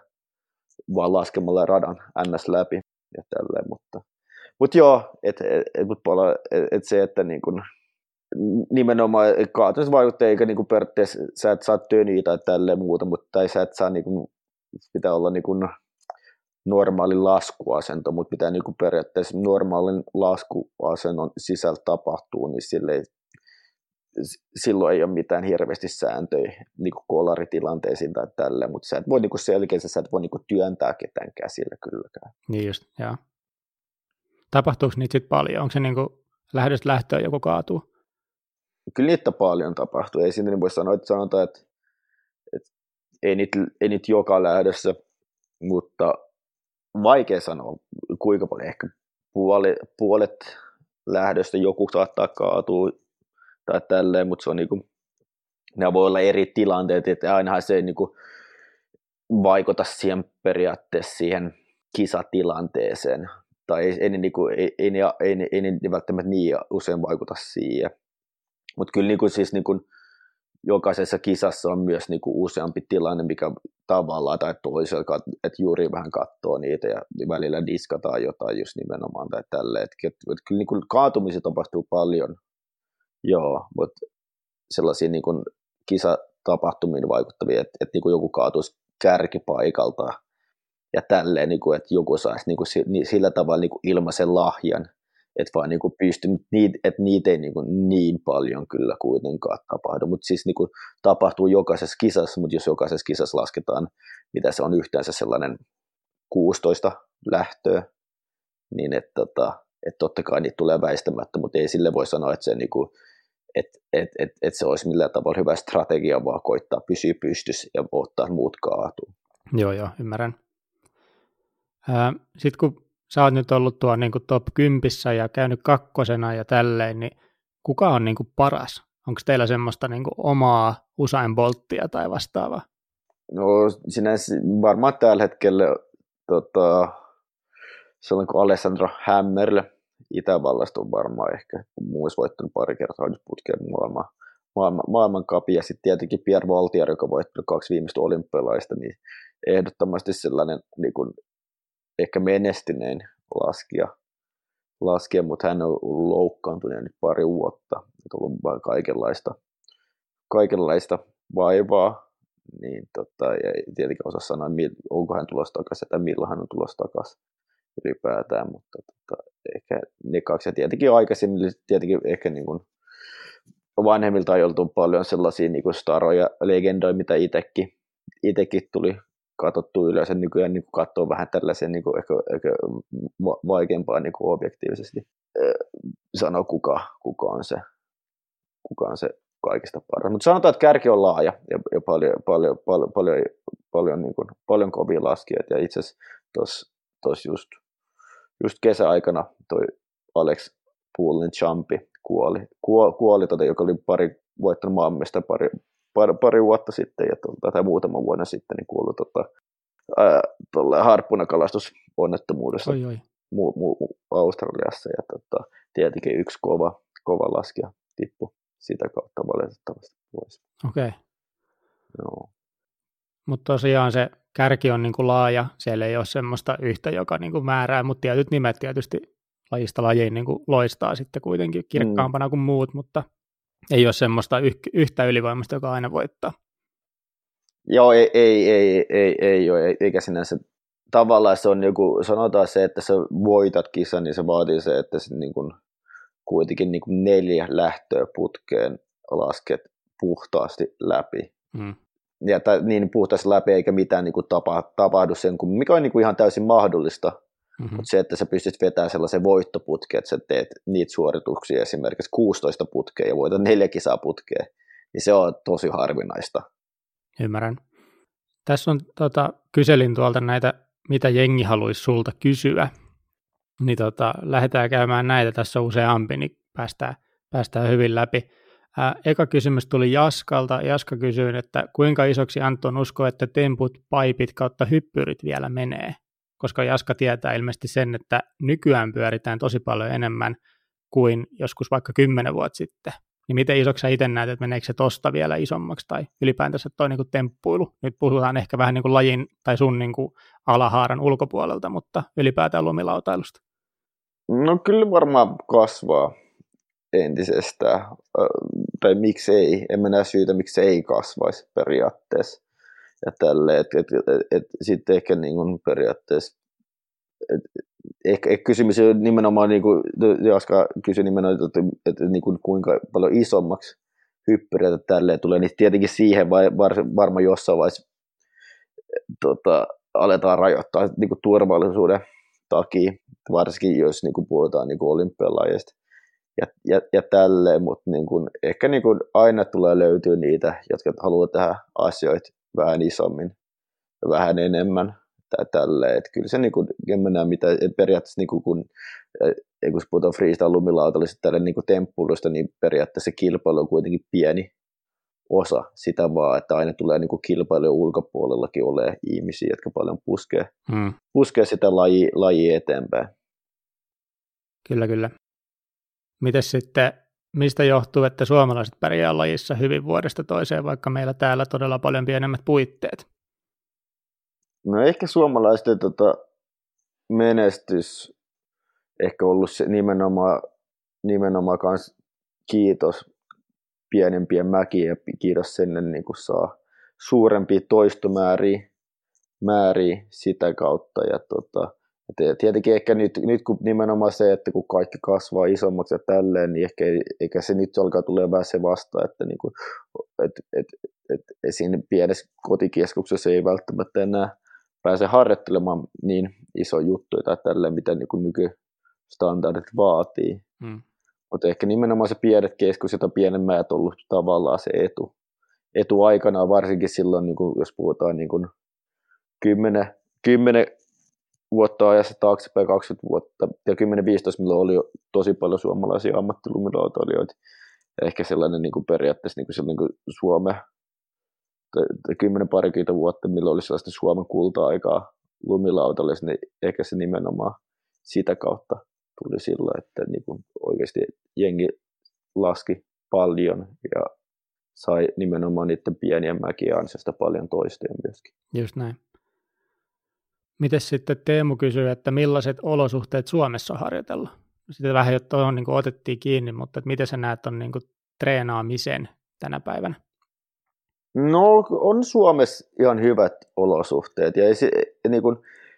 vaan laskemalla radan ns läpi ja tälleen, mutta, mutta joo, että et, et, et, et se, että niin kuin, nimenomaan kaatumis vaikuttaa, eikä niin periaatteessa sä et saa töniä tai tälleen muuta, mutta tai sä et saa niin kuin, pitää olla niin kuin normaali laskuasento, mutta pitää niin kuin periaatteessa normaalin laskuasennon sisällä tapahtuu, niin sille ei, silloin ei ole mitään hirveästi sääntöjä niin kuin kolaritilanteisiin tai tälle, mutta sä et voi niin kuin selkeästi, sä et voi niin kuin työntää ketään käsillä kylläkään. Niin just, joo. Tapahtuuko niitä sitten paljon? Onko se niin kuin lähdöstä lähtöön joku kaatuu? Kyllä niitä paljon tapahtuu. Ei siinä niin voi sanoa, että sanotaan, että ei, niitä, ei niitä joka lähdössä, mutta vaikea sanoa, kuinka paljon, ehkä puolet, puolet lähdöstä joku saattaa kaatua tai tälleen, mutta se on niinku, ne voi olla eri tilanteet, että ainahan se ei niinku vaikuta siihen periaatteessa siihen kisatilanteeseen, tai ei, ei, niinku, ei, ei, ei, ei, ei, ei välttämättä niin usein vaikuta siihen. Mutta kyllä niinku, siis niinku, jokaisessa kisassa on myös niin kuin useampi tilanne, mikä tavallaan tai toisella, että juuri vähän katsoo niitä ja välillä diskataan jotain just nimenomaan tai tälleen. Että, että, että kyllä niin kuin kaatumisia tapahtuu paljon, joo, mutta sellaisia niin kuin kisatapahtumiin vaikuttavia, että, että niin kuin joku kaatuisi kärkipaikalta ja tälleen, niin kuin, että joku saisi niin kuin, sillä tavalla niin kuin ilmaisen lahjan, että vaan niin kuin pysty, niitä, että niitä ei niin, kuin niin paljon kyllä kuitenkaan tapahdu, mutta siis niin kuin tapahtuu jokaisessa kisassa, mutta jos jokaisessa kisassa lasketaan, mitä se on yhteensä sellainen 16 lähtöä, niin että, tota, että totta kai niitä tulee väistämättä, mutta ei sille voi sanoa, että se, niin kuin, että, että, että, että se olisi millään tavalla hyvä strategia, vaan koittaa pysyä pystyssä ja ottaa muut kaatua. Joo, joo, ymmärrän. Sitten kun sä oot nyt ollut tuo niin top 10 ja käynyt kakkosena ja tälleen, niin kuka on niin paras? Onko teillä semmoista niin omaa Usain Bolttia tai vastaavaa? No sinänsä varmaan tällä hetkellä tota, sellainen kuin Alessandro Hammerle Itävallasta on varmaan ehkä, muun voittanut pari kertaa nyt putkeen maailman, maailman, maailmankapi, ja sitten tietenkin Pierre Valtier, joka voitti kaksi viimeistä olympialaista, niin ehdottomasti sellainen niin kuin, ehkä menestynein laskija, laskija, mutta hän on loukkaantunut nyt pari vuotta, on ollut vain kaikenlaista, kaikenlaista vaivaa, niin tota, ei tietenkin osaa sanoa, onko hän tulossa takaisin tai milloin hän on tulossa takaisin ylipäätään, mutta tota, ehkä ne kaksi, ja tietenkin aikaisemmin, tietenkin ehkä niin kuin vanhemmilta on paljon sellaisia niin kuin staroja, legendoja, mitä itsekin, itsekin tuli katsottu yleensä nykyään niin katsoo vähän tällaisen niin kuin ehkä, ehkä vaikeampaa niin kuin objektiivisesti sanoa, kuka, kuka, on se, kuka on se kaikista paras. Mutta sanotaan, että kärki on laaja ja, ja paljon, paljon, paljon, paljon, paljon, niin kuin, paljon kovia laskijoita. Ja itse asiassa tuossa just, just kesäaikana toi Alex Poolin Champi kuoli, kuoli, kuoli tota, joka oli pari, voittanut maailmasta pari, pari, pari, vuotta sitten ja tuota, tai muutama vuonna sitten niin kuului tota, harppunakalastusonnettomuudessa oi, oi. Mu, mu, Australiassa ja tota, tietenkin yksi kova, kova laskija tippu sitä kautta valitettavasti pois. Okei. Okay. Joo. Mutta tosiaan se kärki on niin kuin laaja, siellä ei ole semmoista yhtä, joka niin kuin määrää, mutta tietyt nimet tietysti lajista lajiin niin kuin loistaa sitten kuitenkin kirkkaampana mm. kuin muut, mutta ei ole semmoista yhtä ylivoimasta, joka aina voittaa. Joo, ei, ei, ei, ei, ei ole, eikä sinänsä tavallaan se on joku, sanotaan se, että sä voitat kisan, niin se vaatii se, että se niin kuin, kuitenkin niin kuin neljä lähtöä putkeen lasket puhtaasti läpi. Mm. Ja t- niin puhtaasti läpi eikä mitään niin kuin tapa, tapahdu sen, mikä on niin kuin ihan täysin mahdollista. Mm-hmm. Mutta se, että sä pystyt vetämään sellaisen voittoputkeen, että sä teet niitä suorituksia esimerkiksi 16 putkea ja voitat neljä kisaa putkeen, niin se on tosi harvinaista. Ymmärrän. Tässä on, tota, kyselin tuolta näitä, mitä jengi haluaisi sulta kysyä, niin tota, lähdetään käymään näitä, tässä on useampi, niin päästään, päästään hyvin läpi. Ää, eka kysymys tuli Jaskalta. Jaska kysyi, että kuinka isoksi Anton uskoo, että temput, paipit kautta hyppyrit vielä menee? Koska Jaska tietää ilmeisesti sen, että nykyään pyöritään tosi paljon enemmän kuin joskus vaikka kymmenen vuotta sitten. Niin miten isoksi sä itse näet, että meneekö se tosta vielä isommaksi tai ylipäätänsä toi niin kuin temppuilu? Nyt puhutaan ehkä vähän niin kuin lajin tai sun niin kuin alahaaran ulkopuolelta, mutta ylipäätään lumilautailusta. No kyllä varmaan kasvaa entisestään. Tai miksi ei, en mä näe syytä, miksi ei kasvaisi periaatteessa. Ja tälle, et, et, et, et, sitten ehkä niin kuin periaatteessa et, ehkä, ehkä kysymys on nimenomaan, niin kuin Jaska kysyi nimenomaan, että, että, että niin kuin kuinka paljon isommaksi hyppyreitä tälleen tulee, niin tietenkin siihen vai, var, varmaan jossain vaiheessa tota, aletaan rajoittaa niin kuin turvallisuuden takia, varsinkin jos niin kuin puhutaan niin kuin ja, ja, ja tälleen, mutta niin kuin, ehkä niin kuin aina tulee löytyä niitä, jotka haluaa tehdä asioita vähän isommin ja vähän enemmän tai tälleen, että kyllä se niin kuin, en mä näe mitä, periaatteessa niin kuin, kun, kun puhutaan freestyle lumilautallista tälle niin kuin temppuilusta, niin periaatteessa se kilpailu on kuitenkin pieni osa sitä vaan, että aina tulee niin kilpailujen ulkopuolellakin ole ihmisiä, jotka paljon puskee, hmm. puskee sitä laji, laji eteenpäin. Kyllä, kyllä. Mites sitten, mistä johtuu, että suomalaiset pärjää lajissa hyvin vuodesta toiseen, vaikka meillä täällä todella paljon pienemmät puitteet? No ehkä suomalaisten tota, menestys ehkä ollut se nimenomaan, nimenomaan kans kiitos pienempien mäkiä ja kiitos sinne niin kuin saa suurempia toistomääriä määriä sitä kautta. Ja tota, et tietenkin ehkä nyt, nyt kun nimenomaan se, että kun kaikki kasvaa isommaksi ja tälleen, niin ehkä, eikä se nyt alkaa tulee vähän se vasta, että niin kuin, et, et, et, et siinä pienessä kotikeskuksessa ei välttämättä enää pääse harjoittelemaan niin iso juttu tai tälleen, mitä niin kuin nykystandardit vaatii. Hmm. Mutta ehkä nimenomaan se pienet keskus, jota pienemmät on ollut tavallaan se etu. Etu aikana varsinkin silloin, niin kuin, jos puhutaan niin kuin 10, 10 vuotta ajassa taaksepäin, 20 vuotta ja 10-15, milloin oli jo tosi paljon suomalaisia ammattilumilautailijoita. Ehkä sellainen niin kuin periaatteessa niin kuin sellainen kuin Suome, 10 parikymmentä vuotta, milloin oli sellaista Suomen kulta-aikaa lumilautalle, niin ehkä se nimenomaan sitä kautta tuli silloin, että niin kuin oikeasti jengi laski paljon ja sai nimenomaan niiden pienien mäkien ansiosta paljon toistoja myöskin. Just näin. Miten sitten Teemu kysyy, että millaiset olosuhteet Suomessa harjoitella? Sitten vähän jo tuohon niin otettiin kiinni, mutta että miten sä näet on niin treenaamisen tänä päivänä? No on Suomessa ihan hyvät olosuhteet ja ei, se, niin kuin,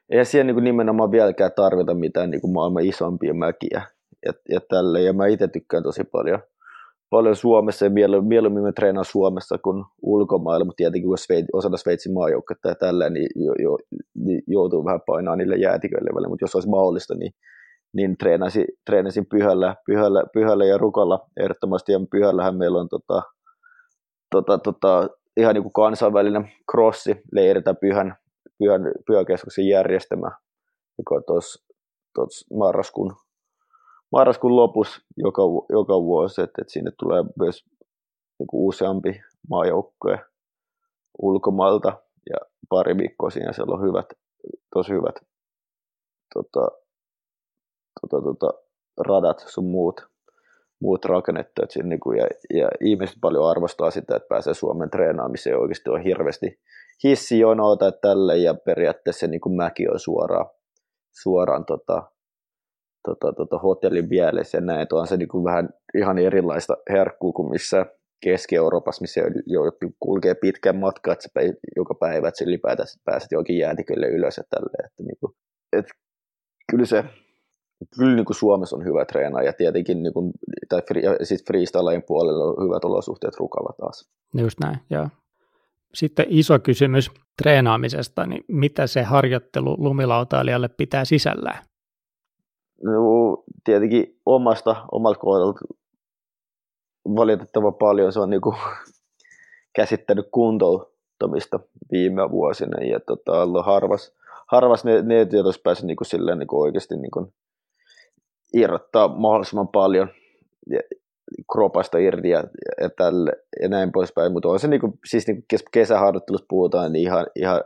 eihän siellä niin kuin nimenomaan vieläkään tarvita mitään niin kuin maailman isompia mäkiä ja, ja tälle. Ja mä itse tykkään tosi paljon – paljon Suomessa ja mieluummin me treenaan Suomessa kuin ulkomailla, mutta tietenkin kun Sveit, osana Sveitsin maajoukkuetta ja tällä, niin, jo, jo, niin joutuu vähän painaa niille jäätiköille välillä, mutta jos olisi mahdollista, niin, niin treenasin, treenasin pyhällä, pyhällä, pyhällä ja rukalla ehdottomasti, ja pyhällähän meillä on tota, tota, tota, ihan niin kuin kansainvälinen crossi, leiritä pyhän, pyhän, pyhäkeskuksen järjestämä, joka on tuossa marraskuun marraskuun lopussa joka, joka vuosi, että, että sinne tulee myös niin kuin useampi maajoukkue ulkomailta ja pari viikkoa siinä siellä on hyvät, tosi hyvät tota, tota, tota, radat sun muut, muut rakennettu. Että siinä, niin kuin, ja, ja, ihmiset paljon arvostaa sitä, että pääsee Suomen treenaamiseen oikeasti on hirveästi hissijonoa tai tälle ja periaatteessa niin kuin mäki on suoraan, suoraan tota, tota, tota, hotellin mielessä ja näin, on se niin kuin vähän ihan erilaista herkkuu kuin missä Keski-Euroopassa, missä jouduttiin kulkee pitkän matkan, että sä joka päivä, että ylipäätään pääset johonkin jäätikölle ylös ja tälleen. Että, niin kuin, että kyllä se kyllä niin kuin Suomessa on hyvä treenaa ja tietenkin niin kuin, tai free, siis puolella on hyvät olosuhteet rukalla taas. Just näin, joo. Sitten iso kysymys treenaamisesta, niin mitä se harjoittelu lumilautailijalle pitää sisällään? No, tietenkin omasta, omalta kohdalta valitettavan paljon se on niin kuin, <laughs> käsittänyt kuntouttamista viime vuosina ja tota, ollut harvas, harvas ne, ne joita päässyt niin kuin, silleen, niin kuin oikeasti niin kuin, irrottaa mahdollisimman paljon ja, kropasta irti ja, ja, tälle, ja näin poispäin, mutta on se niin kuin, siis niin kuin kesäharjoittelussa puhutaan, niin ihan, ihan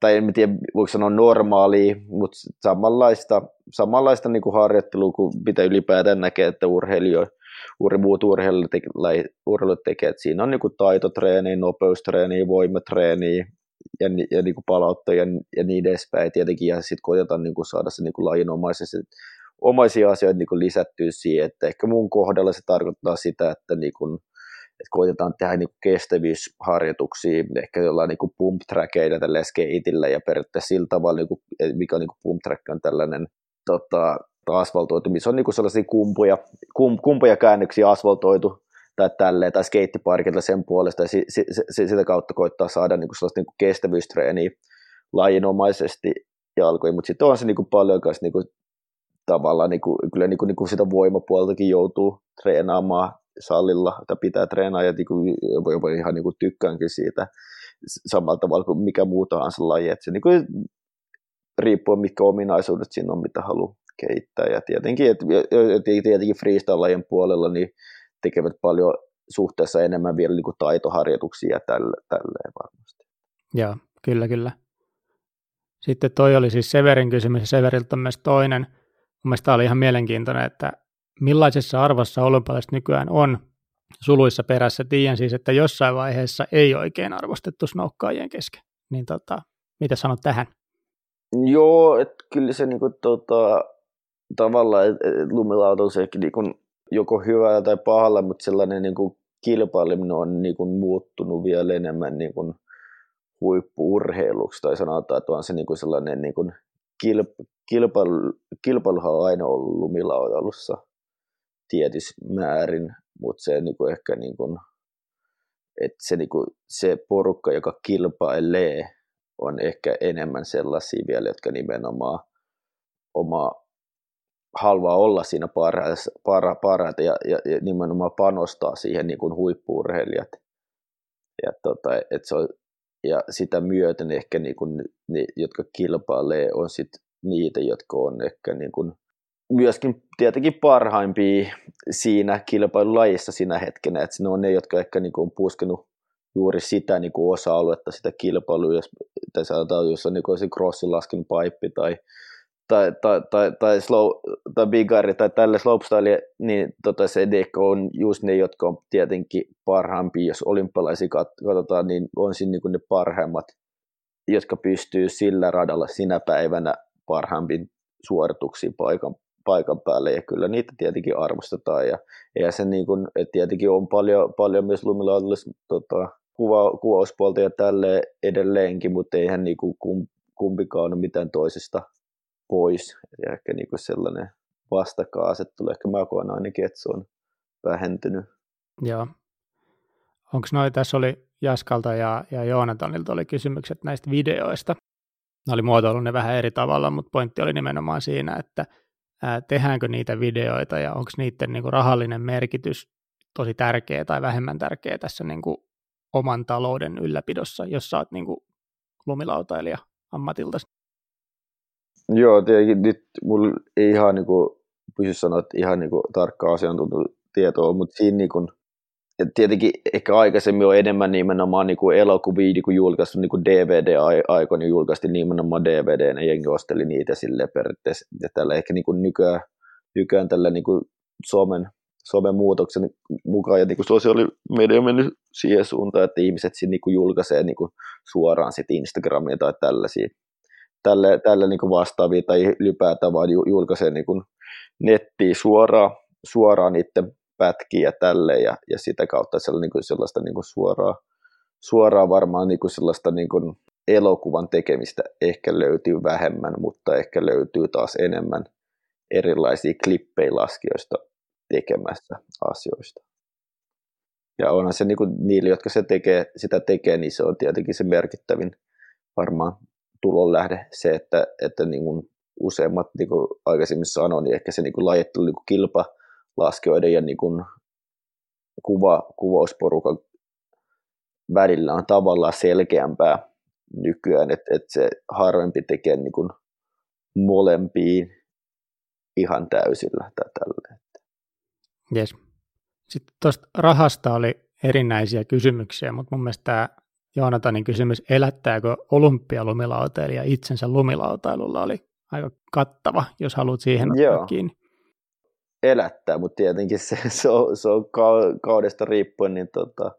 tai en tiedä voiko sanoa normaalia, mutta samanlaista, samanlaista niin kuin harjoittelua kuin mitä ylipäätään näkee, että urheilijo, uri, muut urheilijat tekee. Että siinä on niin taitotreeni, nopeustreeni, voimatreeni ja, ja niin kuin palautta ja, ja niin edespäin tietenkin. Ja sitten koitetaan niin saada se niin lajinomaisesti omaisia asioita niin lisättyä siihen, että ehkä mun kohdalla se tarkoittaa sitä, että niin kuin, että koitetaan tehdä niin kestävyysharjoituksia, ehkä jollain niin pump trackeilla tällä skateillä ja periaatteessa sillä tavalla, niin kuin, mikä on niin pump track on tällainen tota, asfaltoitu, missä on niin sellaisia kumpuja, kum, kumpuja käännöksiä asfaltoitu tai tälleen, tai skeittiparkilla sen puolesta, ja si, si, si, sitä kautta koittaa saada niin kuin sellaista niin kuin kestävyystreeniä lajinomaisesti jalkoihin, mutta sitten on se niin kuin paljon kanssa niin kuin, tavallaan niin kuin, kyllä niin kuin, niin kuin sitä voimapuoltakin joutuu treenaamaan salilla, tai pitää treenaa ja niin jopa ihan niin kuin tykkäänkin siitä samalla tavalla kuin mikä muu tahansa laji. Että se niin kuin, riippuu mitkä ominaisuudet siinä on, mitä haluaa kehittää. Ja tietenkin, että, tietenkin freestyle-lajien puolella niin tekevät paljon suhteessa enemmän vielä niin kuin taitoharjoituksia tälle, tälleen varmasti. Joo, kyllä, kyllä. Sitten toi oli siis Severin kysymys, ja Severiltä myös toinen. Mun mielestä oli ihan mielenkiintoinen, että millaisessa arvossa olympialaiset nykyään on suluissa perässä. Tiedän siis, että jossain vaiheessa ei oikein arvostettu snoukkaajien kesken. Niin tota, mitä sanot tähän? Joo, että kyllä se niinku, tota, tavallaan et, et lumilauta on se niinku, joko hyvä tai pahalla, mutta sellainen niinku, kilpaileminen on niinku, muuttunut vielä enemmän niinku, huippuurheiluksi, tai sanotaan, että on se niin kuin sellainen niin kuin kilp, kilpailu, kilpailuhan on aina ollut lumilautailussa tietyssä määrin, mutta se niin kuin ehkä niin kuin, että se, niin kuin, se porukka, joka kilpailee, on ehkä enemmän sellaisia vielä, jotka nimenomaan oma haluaa olla siinä parhaita, parha, parhaita ja, ja, ja, nimenomaan panostaa siihen niin kuin huippuurheilijat. Ja, tota, et se on, ja sitä myöten ehkä niin kuin ne, jotka kilpailee, on sit niitä, jotka on ehkä niin kuin myöskin tietenkin parhaimpia siinä kilpailulajissa siinä hetkenä, että ne on ne, jotka ehkä niin kuin on puskenut juuri sitä niin kuin osa-aluetta, sitä kilpailua, jos, tai sanotaan, jos on niin kuin se crossin lasken paippi tai, tai, tai, tai, tai, slow, tai bigari tai tälle slopestyle, niin tota, se deko on just ne, jotka on tietenkin parhaimpia, jos olympialaisia katsotaan, niin on siinä niin kuin ne parhaimmat, jotka pystyy sillä radalla sinä päivänä parhaimpiin suorituksiin paikan, paikan päälle, ja kyllä niitä tietenkin arvostetaan, ja, ja se niin kuin, että tietenkin on paljon, paljon myös lumilautilla tota, kuva, kuvauspuolta ja tälle edelleenkin, mutta eihän niin kuin kumpikaan ole mitään toisesta pois. Ja ehkä niin kuin sellainen vastakaasettelu, ehkä mä koen ainakin, että se on vähentynyt. Joo. Onko noin, tässä oli Jaskalta ja, ja Joonatanilta oli kysymykset näistä videoista. Ne oli muotoillut ne vähän eri tavalla, mutta pointti oli nimenomaan siinä, että ää, tehdäänkö niitä videoita ja onko niiden niin kuin rahallinen merkitys tosi tärkeä tai vähemmän tärkeä tässä niin kuin oman talouden ylläpidossa, jos sä oot niin kuin lumilautailija ammatilta. Joo, tietenkin nyt mulla ei ihan niin kuin, pysy sanoa, että ihan niin kuin, tarkkaa asiantuntijatietoa, mutta siinä niin kuin, ja tietenkin ehkä aikaisemmin on enemmän nimenomaan niin elokuvia niin kuin julkaistu niin DVD-aikoina niin julkaistiin nimenomaan DVD, ja jengi osteli niitä sille periaatteessa. Ja tällä ehkä niin kuin nykyään, nykyään tällä niin kuin somen, somen muutoksen mukaan, ja niin kuin sosiaalimedia on mennyt siihen suuntaan, että ihmiset siinä niin kuin julkaisee niin kuin suoraan sit Instagramia tai tällaisia tälle, tälle niin kuin vastaavia tai ylipäätään vaan julkaisee niin kuin nettiin suoraan, suoraan niiden pätkiä ja tälle ja, ja sitä kautta siellä niin kuin sellaista niin kuin suoraa, suoraa varmaan niin kuin sellaista niin kuin elokuvan tekemistä ehkä löytyy vähemmän, mutta ehkä löytyy taas enemmän erilaisia klippejä laskijoista tekemässä asioista. Ja onhan se niin kuin niille, jotka se tekee, sitä tekee, niin se on tietenkin se merkittävin varmaan tulonlähde se, että, että niin kuin useimmat, niin kuin aikaisemmin sanoin, niin ehkä se niin kuin lajittelu niin kuin kilpalaskijoiden ja niin kuin kuva, kuvausporukan välillä on tavallaan selkeämpää nykyään, että, että se harvempi tekee niin kuin molempiin ihan täysillä tai tällä. Yes. Sitten tuosta rahasta oli erinäisiä kysymyksiä, mutta mun mielestä tämä Joonatanin kysymys, elättääkö olympialumilautailija itsensä lumilautailulla, oli aika kattava, jos haluat siihen ottaa Joo. kiinni. Elättää, mutta tietenkin se, <laughs> se, on, se on kaudesta riippuen, niin tota,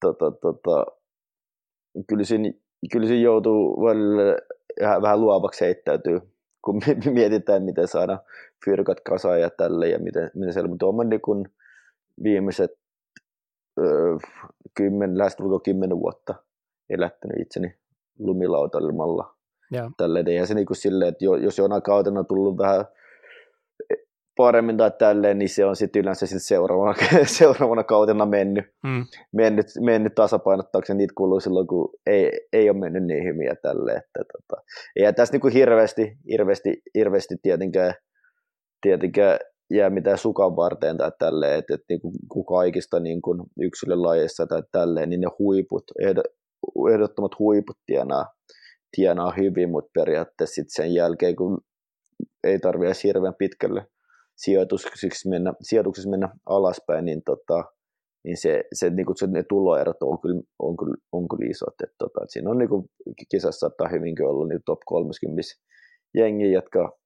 tota, tota, kyllä, siinä, kyllä siinä joutuu välillä vähän luovaksi heittäytyy, kun <laughs> mietitään, miten saada fyrkat kasaan ja tälle ja miten, miten siellä, mutta on niin kun viimeiset kymmen, lähes kymmenen vuotta elättänyt itseni lumilautailmalla. Tälleen. Ja se niin kuin silleen, että jos jonain kautena on tullut vähän paremmin tai tälleen, niin se on sitten yleensä sit seuraavana, <laughs> seuraavana kautena mennyt, mm. mennyt, mennyt tasapainottaakseen niitä kuluja silloin, kun ei, ei ole mennyt niin hyvin ja tälleen. Että, tota. Ja tässä niin kuin hirveästi, hirveästi, hirveästi tietenkään, tietenkään jää mitään sukan varteen tai tälleen, että, että niin kuin kaikista niin kuin yksilölajeissa tai tälleen, niin ne huiput, ehdottomat huiput tienaa, tienaa hyvin, mutta periaatteessa sitten sen jälkeen, kun ei tarvitse edes hirveän pitkälle sijoituksiksi mennä, sijoituksissa mennä alaspäin, niin, tota, niin se, se, niin kuin se, ne tuloerot on kyllä, on kyllä, on kyllä isot. Että, tota, että siinä on niin kuin, kisassa saattaa hyvinkin olla niin top 30 jengi, jotka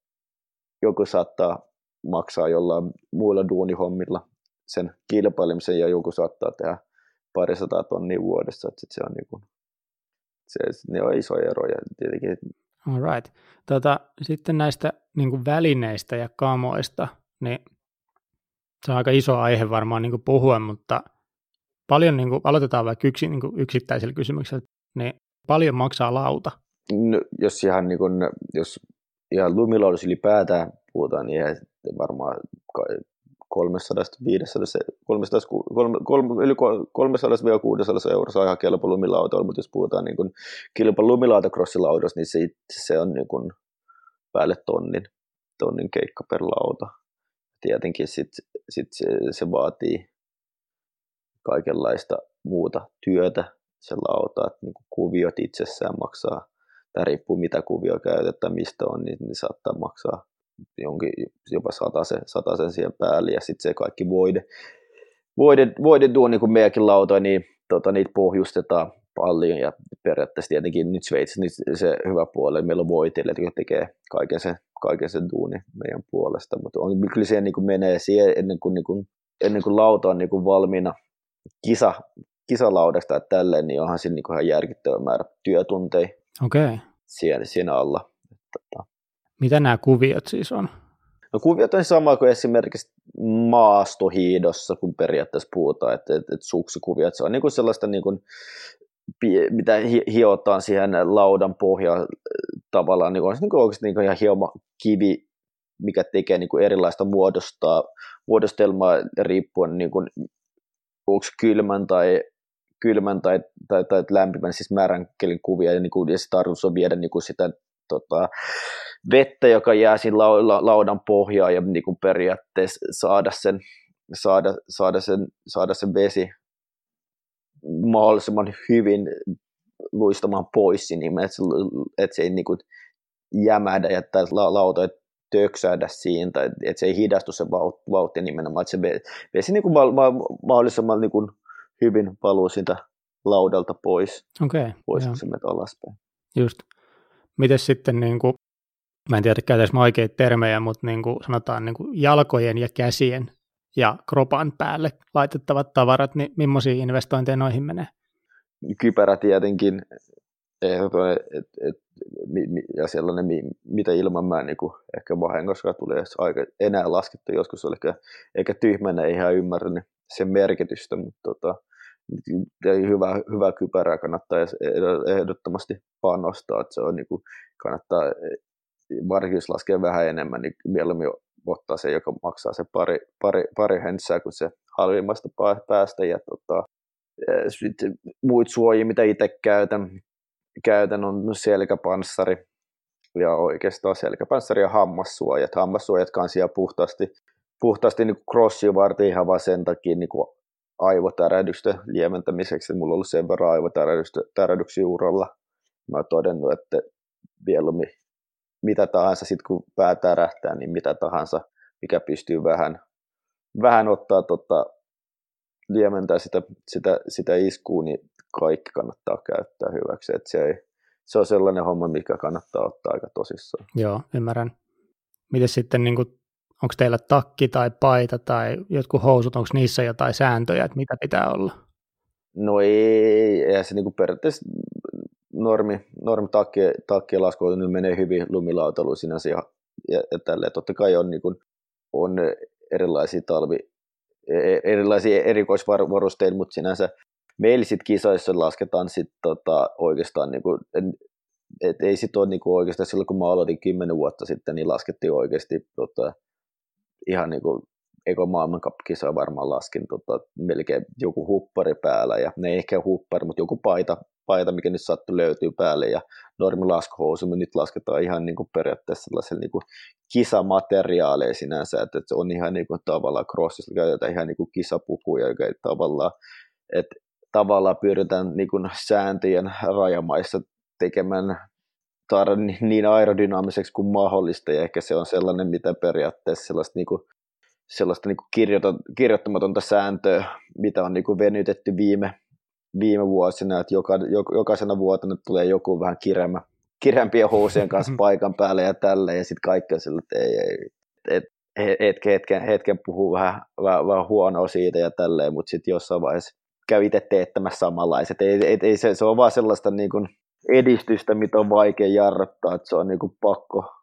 joku saattaa maksaa jollain muilla duunihommilla sen kilpailemisen ja joku saattaa tehdä parisataa tonnia vuodessa, että se on niin kuin, se, ne on isoja eroja tietenkin. All right. Tota, sitten näistä niin välineistä ja kamoista, niin se on aika iso aihe varmaan niin kuin puhua, mutta paljon niin kuin, aloitetaan vaikka yksi, niin kuin yksittäisellä kysymyksellä, niin Paljon maksaa lauta? No, jos ihan, niin kun, jos ihan lumilaudus ylipäätään puhutaan, niin ihan varmaan 300 500, 300, 300 600 euroa ihan kelpo lumilauta, mutta jos puhutaan niin kilpa lumilautakrossilaudosta, niin se, se on niin kuin päälle tonnin, tonnin keikka per lauta. Tietenkin sit, sit se, se, vaatii kaikenlaista muuta työtä. Se lauta, että niin kuviot itsessään maksaa, tämä riippuu mitä kuvio käytetään, mistä on, niin, niin saattaa maksaa jonkin, jopa sen, sen siihen päälle. Ja sitten se kaikki voide, voide, voide tuo niin kuin meidänkin lautoja, niin tota, niitä pohjustetaan paljon ja periaatteessa tietenkin nyt Sveitsi nyt se hyvä puoli, meillä on voitelijat, jotka tekee kaiken sen, kaiken sen duuni meidän puolesta, mutta on, kyllä siihen niin kuin menee siihen ennen kuin, niin kuin, ennen kuin lauta on niin kuin valmiina kisa, kisalaudasta että tälleen, niin onhan siinä niin ihan järkittävä määrä työtunteja okay. siinä, siinä alla. Tota, mitä nämä kuviot siis on? No kuviot on sama kuin esimerkiksi maastohiidossa, kun periaatteessa puhutaan, että, että, että suksikuviot, se on niin kuin sellaista niin kuin, mitä hiotaan siihen laudan pohjaan tavallaan, niin kuin, niin kuin oikeasti niin ihan hioma kivi, mikä tekee niin erilaista muodostaa, muodostelmaa riippuen niin kuin, onko kylmän tai kylmän tai, tai, tai lämpimän, siis määrän kelin kuvia, ja, niin kuin, ja se tarkoitus on viedä niin kuin sitä tota, vettä, joka jää siinä laudan pohjaan ja niin kuin periaatteessa saada sen, saada, saada, sen, saada sen vesi mahdollisimman hyvin luistamaan pois niin että, se, että se ei niin kuin jämädä ja että lauta ei töksäädä siinä, tai että se ei hidastu se vauhti nimenomaan, että se vesi niin kuin mahdollisimman niin kuin hyvin valuu siitä laudalta pois, okay, pois kun se menee alaspäin. Just. Miten sitten, niin kuin, mä en tiedä käytäisiin oikeita termejä, mutta niin kuin sanotaan niin kuin jalkojen ja käsien ja kropan päälle laitettavat tavarat, niin millaisia investointeja noihin menee? Kypärä tietenkin, et, et, et, ja sellainen, mitä ilman mä niin ehkä vahingossa tulee aika enää laskettu joskus, eikä tyhmänä ei ihan ymmärtänyt sen merkitystä, mutta tota, hyvä, hyvä kypärä kannattaa ehdottomasti panostaa, että se on niin kuin, kannattaa varsinkin jos laskee vähän enemmän, niin mieluummin ottaa se, joka maksaa se pari, pari, pari hensää kuin se halvimmasta päästä. Ja tota, sitten muut suojia, mitä itse käytän, käytän on selkäpanssari ja oikeastaan selkäpanssari ja hammassuojat. Hammassuojat kanssa puhtaasti, puhtaasti niin crossia varten ihan vaan sen takia niin kuin aivotärähdystä lieventämiseksi. Mulla on ollut sen verran aivotärähdyksiä uralla. Mä oon todennut, että mieluummin mitä tahansa, sitten kun pää tärähtää, niin mitä tahansa, mikä pystyy vähän, vähän ottaa tota, liementää sitä, sitä, sitä iskua, niin kaikki kannattaa käyttää hyväksi. Et se, ei, se on sellainen homma, mikä kannattaa ottaa aika tosissaan. Joo, ymmärrän. Miten sitten, niin kuin, onko teillä takki tai paita tai jotkut housut, onko niissä jotain sääntöjä, että mitä pitää olla? No ei, ei se niin kuin periaatteessa normi, normi takkien, takkien lasku nyt menee hyvin lumilautailuun sinänsä ja, ja, ja tälleen. Totta kai on, niin kuin, on erilaisia talvi, e, e, erilaisia erikoisvarusteita, mutta sinänsä meillä sitten kisoissa lasketaan sit tota, oikeastaan, niin kuin, et ei sit ole niin kuin oikeastaan silloin, kun mä aloitin kymmenen vuotta sitten, niin laskettiin oikeasti tota, ihan niin kuin Eko maailmankapkisoja varmaan laskin tota, melkein joku huppari päällä, ja ne ei ehkä huppari, mutta joku paita, paita, mikä nyt sattuu löytyy päälle, ja normi laskuhousu, me nyt lasketaan ihan niin kuin periaatteessa sellaisella niin kuin kisamateriaaleja sinänsä, että, että se on ihan niin kuin tavallaan crossissa käytetään ihan niin kuin kisapukuja, joka ei tavallaan, että tavallaan pyritään niin kuin sääntöjen rajamaissa tekemään tar- niin aerodynaamiseksi kuin mahdollista, ja ehkä se on sellainen, mitä periaatteessa sellaista niin kuin sellaista niin kirjoittamatonta sääntöä, mitä on niin venytetty viime, viime vuosina, että joka, jokaisena vuotena tulee joku vähän kireämä, kireämpien housien kanssa <laughs> paikan päälle ja tälle, ja sitten kaikki on sillä, että ei, ei, et, hetken, hetken, hetken puhuu vähän, vähän, vähän huonoa siitä ja tälleen, mutta sitten jossain vaiheessa käy itse teettämässä samanlaiset. Ei, ei, ei se, se on vaan sellaista niin kuin edistystä, mitä on vaikea jarruttaa, että se on niin kuin pakko,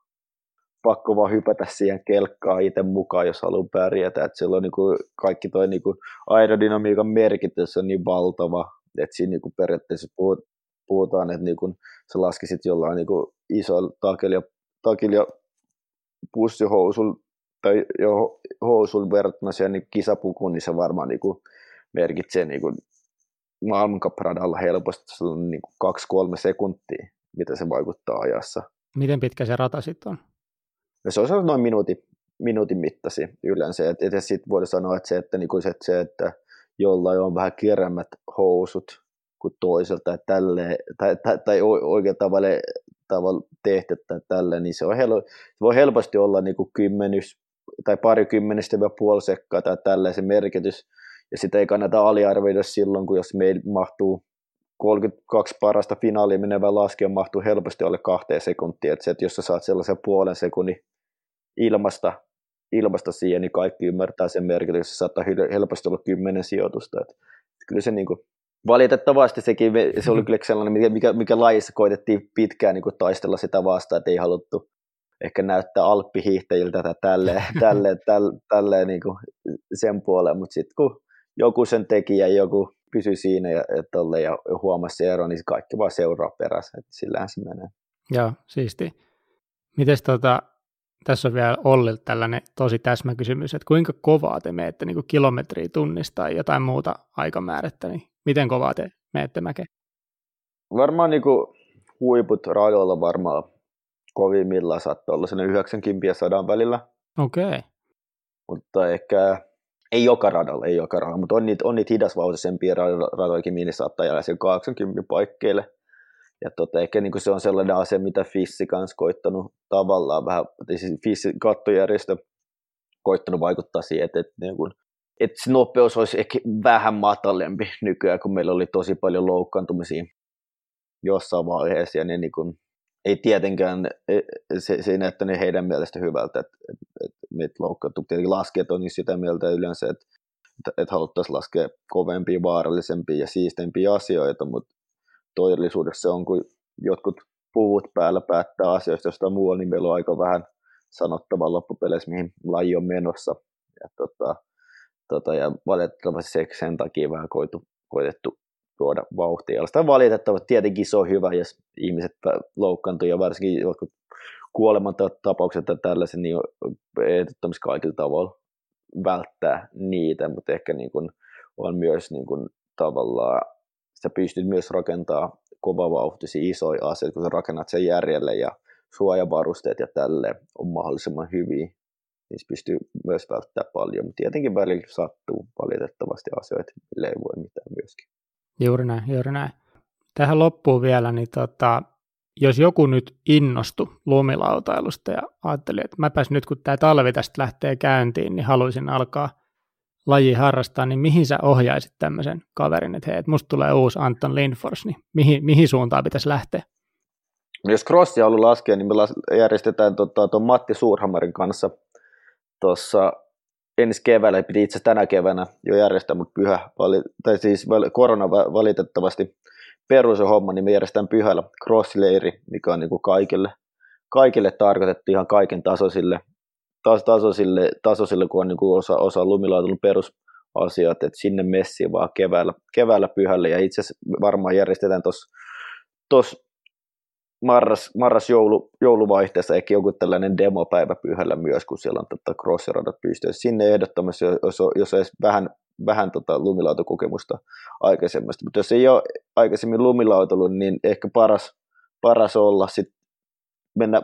pakko vaan hypätä siihen kelkkaan itse mukaan, jos haluaa pärjätä. Että silloin niin kuin kaikki toi niin kuin aerodynamiikan merkitys on niin valtava, että siinä niin kuin periaatteessa puhut, puhutaan, että niin kun sä laskisit jollain niin isoilla takilla, takilla ja pussihousulla tai jo housun verrattuna siihen niin kisapukuun, niin se varmaan niin kuin merkitsee niin kuin maailmankapradalla helposti niin kuin kaksi-kolme sekuntia, mitä se vaikuttaa ajassa. Miten pitkä se rata sitten on? No se on noin minuutin, minuutin mittasi yleensä. Et, et sitten voidaan sanoa, että se, että, niin kuin se, että, se, että jollain on vähän kireämmät housut kuin toiselta, että tälle, tai, tai, tai oikein tavalla, tavalla tehty tai tälle, niin se, on hel, se voi helposti olla niin kuin kymmenys tai parikymmenestä vai puoli sekkaa tai tällaisen merkitys. Ja sitä ei kannata aliarvioida silloin, kun jos meillä mahtuu 32 parasta finaaliin menevä laskija mahtuu helposti alle kahteen sekuntiin. Että, se, että jos sä saat sellaisen puolen sekunnin ilmasta, ilmasta siihen, niin kaikki ymmärtää sen merkityksen. Se saattaa helposti olla kymmenen sijoitusta. Että, kyllä se niin kuin, valitettavasti sekin, se oli kyllä sellainen, mikä, mikä lajissa koitettiin pitkään niin kuin taistella sitä vastaan, että ei haluttu ehkä näyttää alppihiihtäjiltä tai tälleen, <laughs> tälleen, tälleen, tälleen niin kuin sen puoleen, mutta sitten kun joku sen teki ja joku pysyi siinä ja, tolle, ja huomasi se ero, niin kaikki vaan seuraa perässä, että sillähän se menee. Joo, siisti. Mites tota, tässä on vielä Ollilta tällainen tosi täsmäkysymys, että kuinka kovaa te menette niin kilometriä tunnista tai jotain muuta aikamäärättä, niin miten kovaa te menette mäke? Varmaan niin kuin huiput radoilla varmaan kovimmillaan saattaa olla sen 90 ja 100 välillä. Okei. Okay. Mutta ehkä ei joka radalla, ei joka radalla, mutta on niitä, on niitä hidasvautisempia radoikin, mihin saattaa jäädä sen 80 paikkeille. Ja tota, ehkä niin se on sellainen asia, mitä Fissi kanssa koittanut tavallaan vähän, siis Fissi kattojärjestö koittanut vaikuttaa siihen, että, että, niin kuin, että se nopeus olisi ehkä vähän matalempi nykyään, kun meillä oli tosi paljon loukkaantumisia jossain vaiheessa, ja ne niin kuin, ei tietenkään, e, se, se ei näyttänyt heidän mielestä hyvältä, että, että, että meitä loukkaantuu. Tietenkin laskijat on niin sitä mieltä yleensä, että, että, että haluttaisiin laskea kovempia, vaarallisempia ja siistempiä asioita, mutta todellisuudessa se on, kun jotkut puvut päällä päättää asioista jostain muualla, niin meillä on aika vähän sanottavaa loppupeleissä, mihin laji on menossa. Ja, tota, tota, ja valitettavasti sen takia vähän koitu, koitettu tuoda vauhtia. Sitä valitettavasti tietenkin se on hyvä, jos ihmiset loukkaantuu ja varsinkin jotkut kuolemantapaukset tai tällaisen, niin ehdottomasti kaikilla tavalla välttää niitä, mutta ehkä niin kuin on myös niin kuin tavallaan, sä pystyt myös rakentaa kovavauhtisia isoja asioita, kun sä rakennat sen järjelle ja suojavarusteet ja tälle on mahdollisimman hyviä, niin pystyy myös välttämään paljon, mutta tietenkin välillä sattuu valitettavasti asioita, millä ei voi mitään myöskin. Juuri näin, juuri näin. Tähän loppuun vielä, niin tota, jos joku nyt innostui lumilautailusta ja ajatteli, että mäpäs nyt kun tämä talvi tästä lähtee käyntiin, niin haluaisin alkaa laji harrastaa, niin mihin sä ohjaisit tämmöisen kaverin, että hei, että musta tulee uusi Anton Lindfors, niin mihin, mihin suuntaan pitäisi lähteä? Jos crossia haluaa laskea, niin me järjestetään tuon tota, Matti Suurhammarin kanssa tuossa ensi keväällä, piti itse tänä keväänä jo järjestää, mutta pyhä, tai siis korona valitettavasti perus homma, niin me järjestetään pyhällä crossleiri, mikä on niin kuin kaikille, kaikille tarkoitettu ihan kaiken tasoisille, tas, tasoisille, tasoisille kun on niin kuin osa, osa lumilautulun perusasiat, että sinne messiin vaan keväällä, keväällä pyhällä, ja itse asiassa varmaan järjestetään tuossa marras, marras joulu, jouluvaihteessa ehkä joku tällainen demopäivä pyhällä myös, kun siellä on tota crossiradat pystyssä. Sinne ehdottomasti, jos, jos olisi vähän, vähän tota lumilautakokemusta aikaisemmasta. Mutta jos ei ole aikaisemmin lumilautellut, niin ehkä paras, paras olla sitten mennä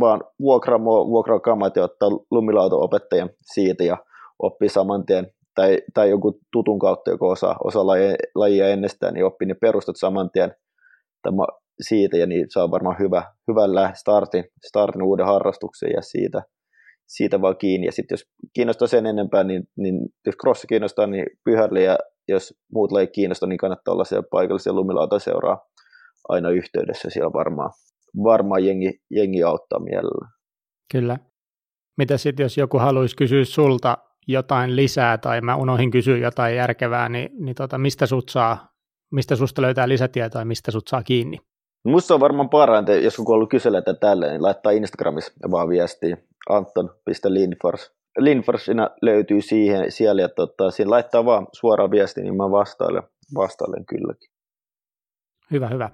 vaan vuokraamaan vuokraa kamat ja ottaa lumilauto-opettajan siitä ja oppii saman tien tai, tai joku tutun kautta, joka osaa, osaa lajia, lajia ennestään, niin oppii ne perustat saman tien. Tämä siitä ja niin saa varmaan hyvä, hyvällä startin, startin uuden harrastuksen ja siitä, siitä vaan kiinni. Ja sitten jos kiinnostaa sen enempää, niin, niin jos crossi kiinnostaa, niin pyhälle ja jos muut lajit kiinnostaa, niin kannattaa olla siellä paikallisia lumilauta seuraa aina yhteydessä. Siellä varmaan, varmaan jengi, jengi auttaa mielellä. Kyllä. Mitä sitten, jos joku haluaisi kysyä sulta jotain lisää tai mä unohin kysyä jotain järkevää, niin, niin tota, mistä sut saa, mistä susta löytää lisätietoa ja mistä sut saa kiinni? Musta on varmaan parhainta, jos kun ollut kyseleitä tälle, niin laittaa Instagramissa vaan viestiä anton.linfors. Linforsina löytyy siihen, siellä ja tota, siinä laittaa vaan suoraan viesti, niin mä vastailen, vastailen kylläkin. Hyvä, hyvä.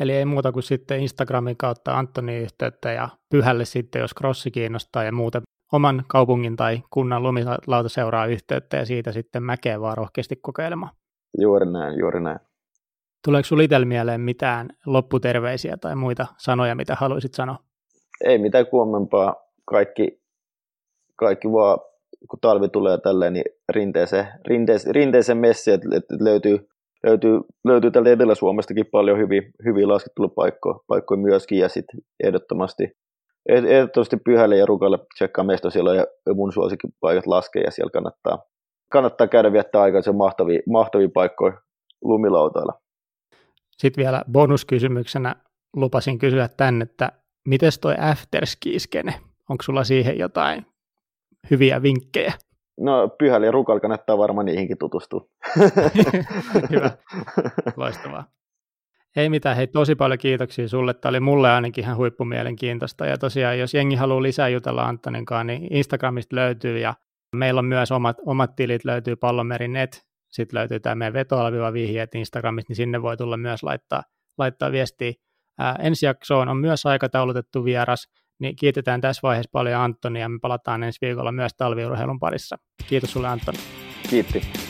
Eli ei muuta kuin sitten Instagramin kautta Antoni yhteyttä ja pyhälle sitten, jos crossi kiinnostaa ja muuten oman kaupungin tai kunnan lumilauta seuraa yhteyttä ja siitä sitten mäkeä vaan rohkeasti kokeilemaan. Juuri näin, juuri näin. Tuleeko sinulla itsellä mieleen mitään lopputerveisiä tai muita sanoja, mitä haluaisit sanoa? Ei mitään kummempaa. Kaikki, kaikki vaan, kun talvi tulee tälleen, niin rinteeseen, rinteeseen, rinteeseen messi, että, löytyy, löytyy, löytyy täältä Etelä-Suomestakin paljon hyviä, hyviä laskettelupaikkoja paikkoja myöskin, ja sitten ehdottomasti, ehdottomasti Pyhälle ja Rukalle tsekkaa meistä siellä ja mun paikat laskee, ja siellä kannattaa, kannattaa käydä viettää aikaa, se on mahtavia, mahtavia paikkoja lumilautailla. Sitten vielä bonuskysymyksenä lupasin kysyä tänne, että miten toi afterski-skene? Onko sulla siihen jotain hyviä vinkkejä? No Pyhäli ja Rukal kannattaa varmaan niihinkin tutustua. <laughs> Hyvä, loistavaa. Ei mitään, hei tosi paljon kiitoksia sulle. Tämä oli mulle ainakin ihan huippumielenkiintoista. Ja tosiaan, jos jengi haluaa lisää jutella Antoninkaan, niin Instagramista löytyy ja meillä on myös omat, omat tilit, löytyy pallomeri.net, sitten löytyy tämä meidän vetoalviva vihjeet Instagramista, niin sinne voi tulla myös laittaa, laittaa viestiä. Ää, ensi jaksoon on myös aikataulutettu vieras, niin kiitetään tässä vaiheessa paljon Anttonia ja me palataan ensi viikolla myös talviurheilun parissa. Kiitos sulle Antoni. Kiitti.